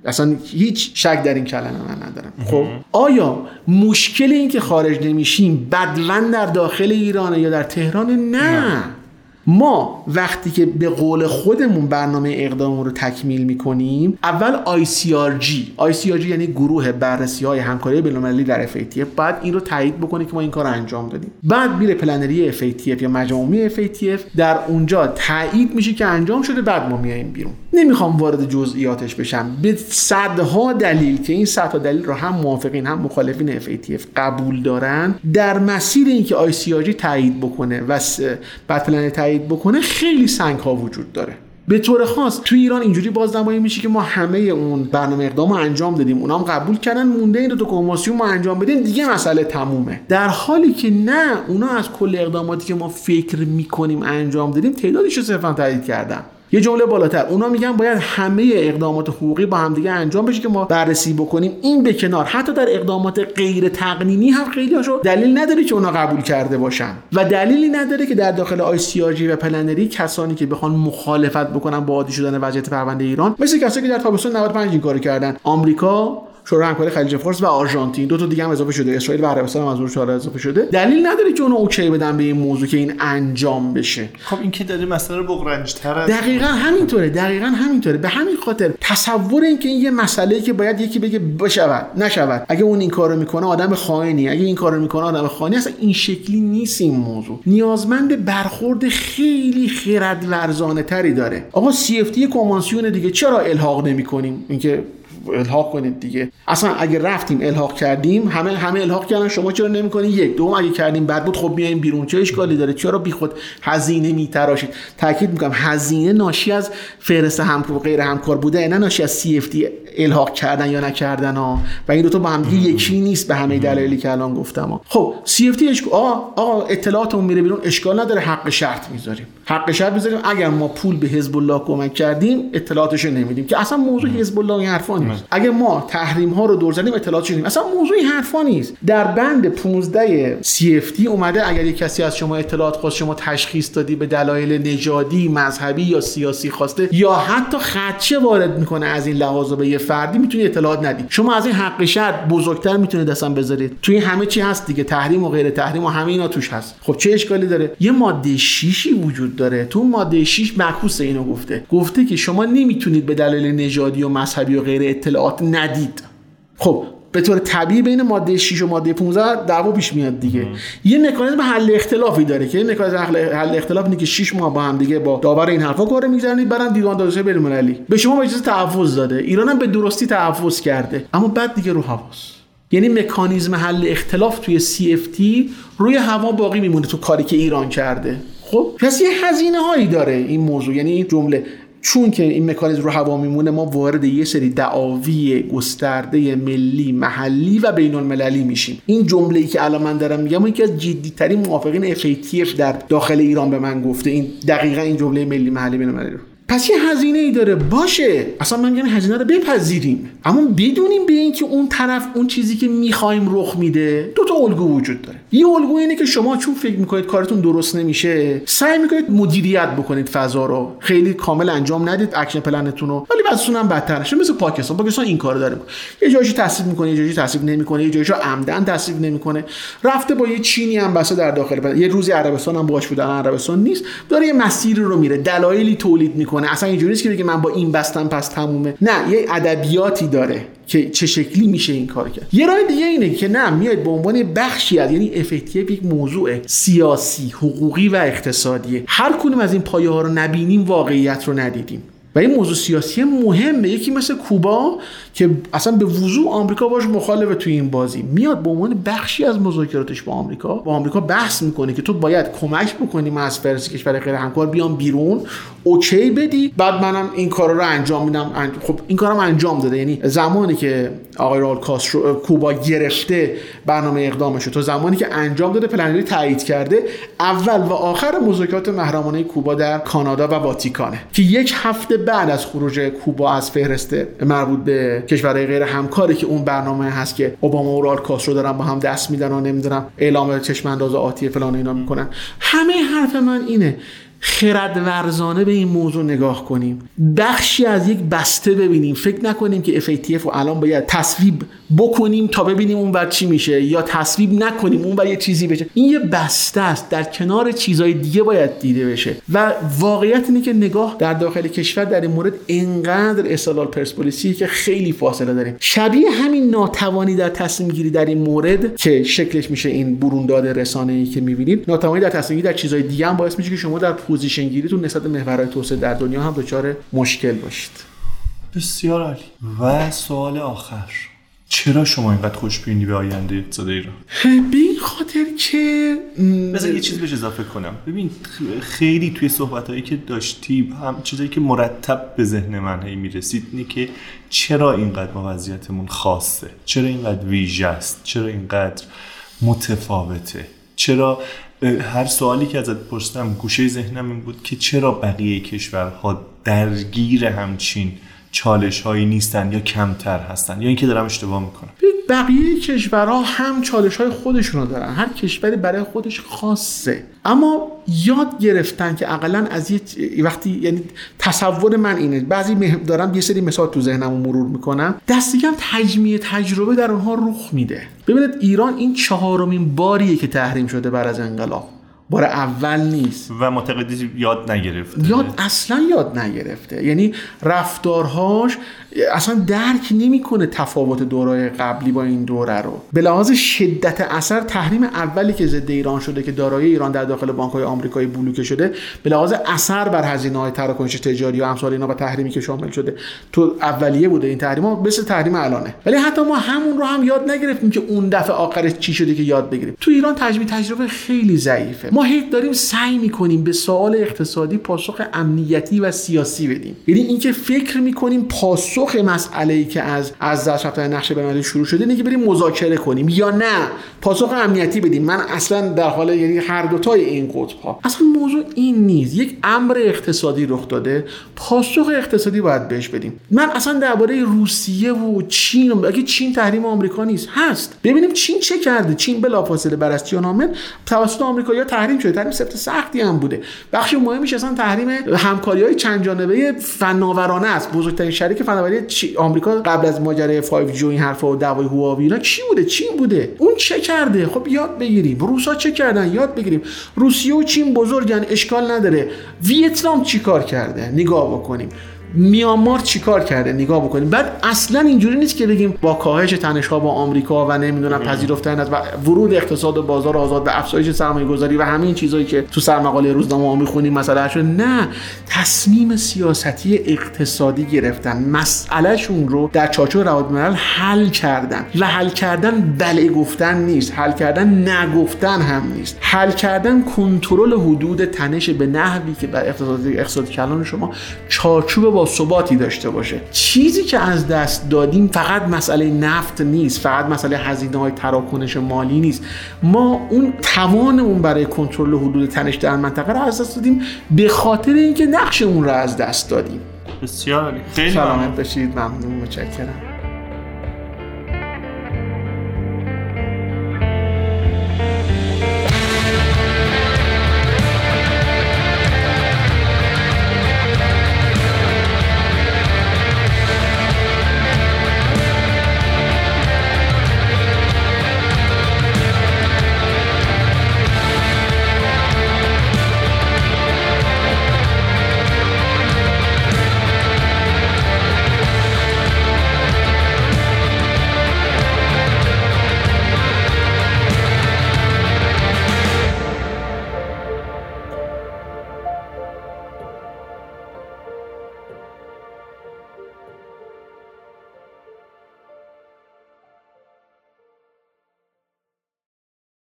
[SPEAKER 3] اصلا هیچ شک در این کلمه من ندارم. خب. آیا مشکل این که خارج نمیشیم بدون در داخل ایرانه یا در تهران؟ نه, نه. ما وقتی که به قول خودمون برنامه اقداممون رو تکمیل می‌کنیم اول ICRG ICRG یعنی گروه بررسی های همکاری بین‌المللی در FATF بعد این رو تایید بکنه که ما این کار رو انجام دادیم. بعد میره پلنری FATF یا مجموعه FATF در اونجا تایید میشه که انجام شده بعد ما میایم بیرون. نمی‌خوام وارد جزئیاتش بشم. به صدها دلیل که این صدها دلیل رو هم موافقین هم مخالفین FATF قبول دارن. در مسیر اینکه ICRG تایید بکنه و بعد پلنری تایید بکنه خیلی سنگ ها وجود داره. به طور خاص تو ایران اینجوری بازنمایی میشه که ما همه اون برنامه اقدام رو انجام دادیم. اونا هم قبول کردن مونده این دو تا کنوانسیون ما انجام بدیم. دیگه مسئله تمومه. در حالی که نه اونا از کل اقداماتی که ما فکر می‌کنیم انجام دادیم تعدادش رو صرفا تایید کردن. یه جمله بالاتر. اونا میگن باید همه اقدامات حقوقی با همدیگه انجام بشه که ما بررسی بکنیم. این به کنار. حتی در اقدامات غیر تقنینی هم خیلی هاشو دلیل نداره که اونا قبول کرده باشن. و دلیلی نداره که در داخل آی و plenary کسانی که بخوان مخالفت بکنن با عادی شدن وضعیت پرونده ایران مثل کسایی که در تابستون 95 این کارو کردن. آمریکا شورای همکاری خلیج فارس و آرژانتین. دو تا دیگه هم اضافه شده. اسرائیل و عربستان هم از اون اضافه شده. دلیل نداره که اونو OK بدن به این موضوع که این انجام بشه.
[SPEAKER 1] خب این که داره مسئله رو بغرنج‌تر
[SPEAKER 3] دقیقا همینطوره دقیقا همینطوره. به همین خاطر تصور این که این یه مسئله که باید یکی بگه بشود نشود. اگه اون این کارو می‌کنه آدم خائنی اگه این کارو می‌کنه آدم خائنی اصلا این شکلی نیست این موضوع. نیازمند برخورد خیلی خرد ورزانه تری داره. آقا CFT کنوانسیون دیگه چرا الحاق نمی‌کنیم؟ اینکه الحاق کنید دیگه. اصلا اگه رفتیم الحاق کردیم همه همه الحاق کردن شما چرا نمی‌کنید یک. دوم اگه کردیم بعد بود خب میایم بیرون. چه اشکالی داره؟ چرا بیخود هزینه میتراشید؟ تاکید می‌کنم هزینه ناشی از فهرست همکار غیر همکار بوده نه ناشی از CFT الحاق کردن یا نکردن ها. و این دو تا با هم یکی نیست به همه دلایلی که الان گفتم ها. خب CFT آقا آقا اطلاعاتمون میره بیرون. اشکال نداره حق شرط می‌ذاریم. حق شرط می‌ذاریم اگر ما پول به حزب الله کمک کردیم اطلاعاتش نمیدیم. که اصلا موضوع حزب الله این حرفا نیست. اگر ما تحریم ها رو دور زدیم اطلاعاتش نمیدیم. اصلا موضوع این حرفا نیست. در بند 15 CFT اومده اگر یک کسی از شما اطلاعات خواست شما تشخیص دادی به دلایل نژادی مذهبی یا سیاسی خواسته یا حتی خدشه وارد می‌کنه از این لحاظ به یه فردی می‌تونی اطلاعات ندی. شما از این حق شرط بزرگتر می‌تونید اصلا بذارید. توی همه چی هست دیگه. تحریم و غیر تحریم و همه اینا توش هست. خب چه اشکالی داره؟ یه ماده شیشی وجود داره. تو ماده 6 معکوس اینو گفته. گفته که شما نمی‌تونید به دلیل نژادی و مذهبی و غیر اطلاعات ندید. خب به طور طبیعی بین ماده 6 و ماده 15 دعوا پیش میاد دیگه. یه مکانیزم حل اختلافی داره که این مکانیزم حل اختلاف اینه که 6 ماه با هم دیگه با داور این حرفا کار میگذرونید برن دیوان دادرسی بین المللی به شما اجازه تحفظ داده. ایران هم به درستی تحفظ کرده. اما بعد دیگه رو حواس. یعنی مکانیزم حل اختلاف توی CFT روی هوا باقی میمونه تو کاری که ایران کرده. خب پس یه هزینه هایی داره این موضوع. یعنی این جمله چون که این مکانیزم رو هوا میمونه ما وارد یه سری دعاوی گسترده ملی محلی و بین المللی میشیم. این جمله ای که الان من دارم میگم یکی از جدی ترین موافقین FATF در داخل ایران به من گفته. این دقیقا این جمله ملی محلی بین المللی رو. پس یه هزینه ای داره. باشه. اصلا من میگم هزینه رو بپذیریم. اما بدونیم به اینکه اون طرف اون چیزی که می‌خوایم رخ میده دو تا الگو وجود داره. یه الگو اینه که شما چون فکر می‌کنید کارتون درست نمیشه سعی می‌کنید مدیریت بکنید فضا رو. خیلی کامل انجام ندید action plan تون رو. ولی بعدشون هم بدتر نشه مثل پاکستان. پاکستان این کارو داره یه جایشو تصویب می‌کنه یه جایشو تصویب نمی‌کنه یه جایشو عمدن تصویب نمی‌کنه. رفته با یه چینی هم بسته در داخل یه روزی عربستان هم باش بودن. عربستان نیست. داره یه مسیری رو میره. دلایلی تولید می‌کنه. اصلا اینجوری نیست که بگه من با این بستم پس تمومه. نه یه ادبیاتی داره. که چه شکلی میشه این کار کرد. یه راه دیگه اینه که نه میاد به عنوان بخشی از یعنی effective یک موضوع سیاسی حقوقی و اقتصادی. هر کدوم از این پایه ها رو نبینیم واقعیت رو ندیدیم. و این موضوع سیاسی مهمه. یکی مثل کوبا که اصلا به وضوع آمریکا باش مخالفه توی این بازی. میاد به عنوان بخشی از مذاکراتش با آمریکا. با آمریکا بحث می‌کنه که تو باید کمک بکنی من از فرض کشور غیر همکار بیام بیرون. اوکی بدی. بعد منم این کارا رو انجام میدم. خب این کارم انجام داده. یعنی زمانی که آقای رال کاسترو کوبا گرفته برنامه اقدامش تو زمانی که انجام داده پلنری تایید کرده اول و آخر مذاکرات محرمانه کوبا در کانادا و واتیکانه. که یک هفته بعد از خروج کوبا از فهرست مربوط به کشورهای غیر همکاری که اون برنامه هست که اوباما و رال کاسترو دارن با هم دست میدن و نمی‌دونم اعلام چشم انداز آتی فلان اینا می‌کنن. همه حرف من اینه. خرد ورزانه به این موضوع نگاه کنیم. بخشی از یک بسته ببینیم. فکر نکنیم که FATF رو الان باید تصویب بکنیم تا ببینیم اون بر چی میشه یا تصویب نکنیم اون بر یه چیزی بشه. این یه بسته است. در کنار چیزهای دیگه باید دیده بشه. و واقعیت اینه که نگاه در داخل کشور در این مورد انقدر استقلال پرسپولیسی که خیلی فاصله داریم. شبیه همین ناتوانی در تصمیم گیری در این مورد که شکلش میشه این برونداد رسانه ای که می‌بینید. ناتوانی در تصمیم گیری در چیزهای دیگه هم باعث میشه که شما در position گیریتون نسبت محورهای توسعه در دنیا هم دچار مشکل باشید.
[SPEAKER 1] بسیار عالی. و سوال آخر. چرا شما اینقدر خوشبینی به آینده اقتصاد ایران
[SPEAKER 3] به این خاطر که
[SPEAKER 1] بذار یه چیز بهش اضافه کنم. ببین خیلی توی صحبت هایی که داشتی هم چیزایی که مرتب به ذهن من هی می‌رسید اینه که چرا اینقدر ما وضعیتمون خاصه؟ چرا اینقدر ویژه است؟ چرا اینقدر متفاوته؟ چرا هر سوالی که ازت پرسیدم گوشه ذهنم این بود که چرا بقیه کشورها درگیر همچین چالش هایی نیستن یا کمتر هستن یا اینکه دارم اشتباه می‌کنم.
[SPEAKER 3] بقیه کشورها هم چالش های خودشون رو دارن. هر کشوری برای خودش خاصه. اما یاد گرفتن که اقلا از یه وقتی یعنی تصور من اینه. بعضی دارم یه سری مثال تو ذهنم مرور می‌کنم. دست کم تجمیع تجربه در اونها رخ میده. ببینید ایران این چهارمین باریه که تحریم شده بر از انقلاب. بار اول نیست.
[SPEAKER 1] و معتقدی یاد نگرفته.
[SPEAKER 3] یاد اصلا یاد نگرفته. یعنی رفتارهاش اصلا درک نمی‌کنه تفاوت دورای قبلی با این دوره رو. به لحاظ شدت اثر تحریم اولی که ضد ایران شده که دارایی ایران در داخل بانک های آمریکایی بلوکه شده به لحاظ اثر بر هزینه های تراکنش تجاری و امثال اینا و تحریمی که شامل شده تو اولیه بوده این تحریم ها مثل تحریم الانه. ولی حتی ما همون رو هم یاد نگرفتیم که اون دفعه آخرش چی شده که یاد بگیریم. تو ایران تجربه تجربه خیلی ضعیفه. ما هیچ داریم سعی می‌کنیم به سوال اقتصادی پاسخ امنیتی و سیاسی بدیم. یعنی اینکه فکر می‌کنیم پاسخ مسئله ای که از از دست رفتن نقشه بین‌المللی شروع شده اینه که بریم مذاکره کنیم. یا نه پاسخ امنیتی بدیم. من اصلا در حال یعنی هر دوتای این قطب ها اصلا موضوع این نیست. یک امر اقتصادی رخ داده. پاسخ اقتصادی باید بهش بدیم. من اصلا درباره روسیه و چین اگه چین تحریم آمریکا نیست. هست. ببینیم چین چه کرده. چین بلافاصله بر از توسط آمریکا تحریم شده. تحریم سفت سختی هم بوده. بخش مهمیش اصلا تحریم همکاری های چند جانبه فناورانه است. بزرگترین شریک فناوری آمریکا قبل از ماجرای 5G و این حرفا و دعوای هواوی اینا چی بوده؟ چین بوده. اون چه کرده؟ خب یاد بگیریم. روسا چه کردن؟ یاد بگیریم. روسیه و چین بزرگن. اشکال نداره. ویتنام چیکار کرده؟ نگاه بکنیم. میانمار چیکار کرده؟ نگاه بکنیم. بعد اصلا اینجوری نیست که بگیم با کاهش تنش ها با آمریکا و نمی‌دونم پذیرفتن از و ورود اقتصاد و بازار آزاد و افزایش سرمایه گذاری و همین چیزهایی که تو سرمقاله روزنامه ها می‌خونیم مثلا شد. نه تصمیم سیاستی اقتصادی گرفتن. مسئلهشون رو در چارچوب روابط الملل حل کردن. و حل کردن بله گفتن نیست. حل کردن نگفتن هم نیست. حل کردن کنترل حدود تنش به نحوی که بر اقتصادی اقتصاد کلان شما چارچوب با ثباتی داشته باشه. چیزی که از دست دادیم فقط مسئله نفت نیست فقط مسئله هزینه های تراکنش مالی نیست. ما اون توانمون برای کنترل حدود تنش در منطقه رو از دست دادیم به خاطر اینکه نقشمون رو از دست دادیم.
[SPEAKER 1] بسیار خیلی
[SPEAKER 3] سلامت باشید. ممنون. متشکرم.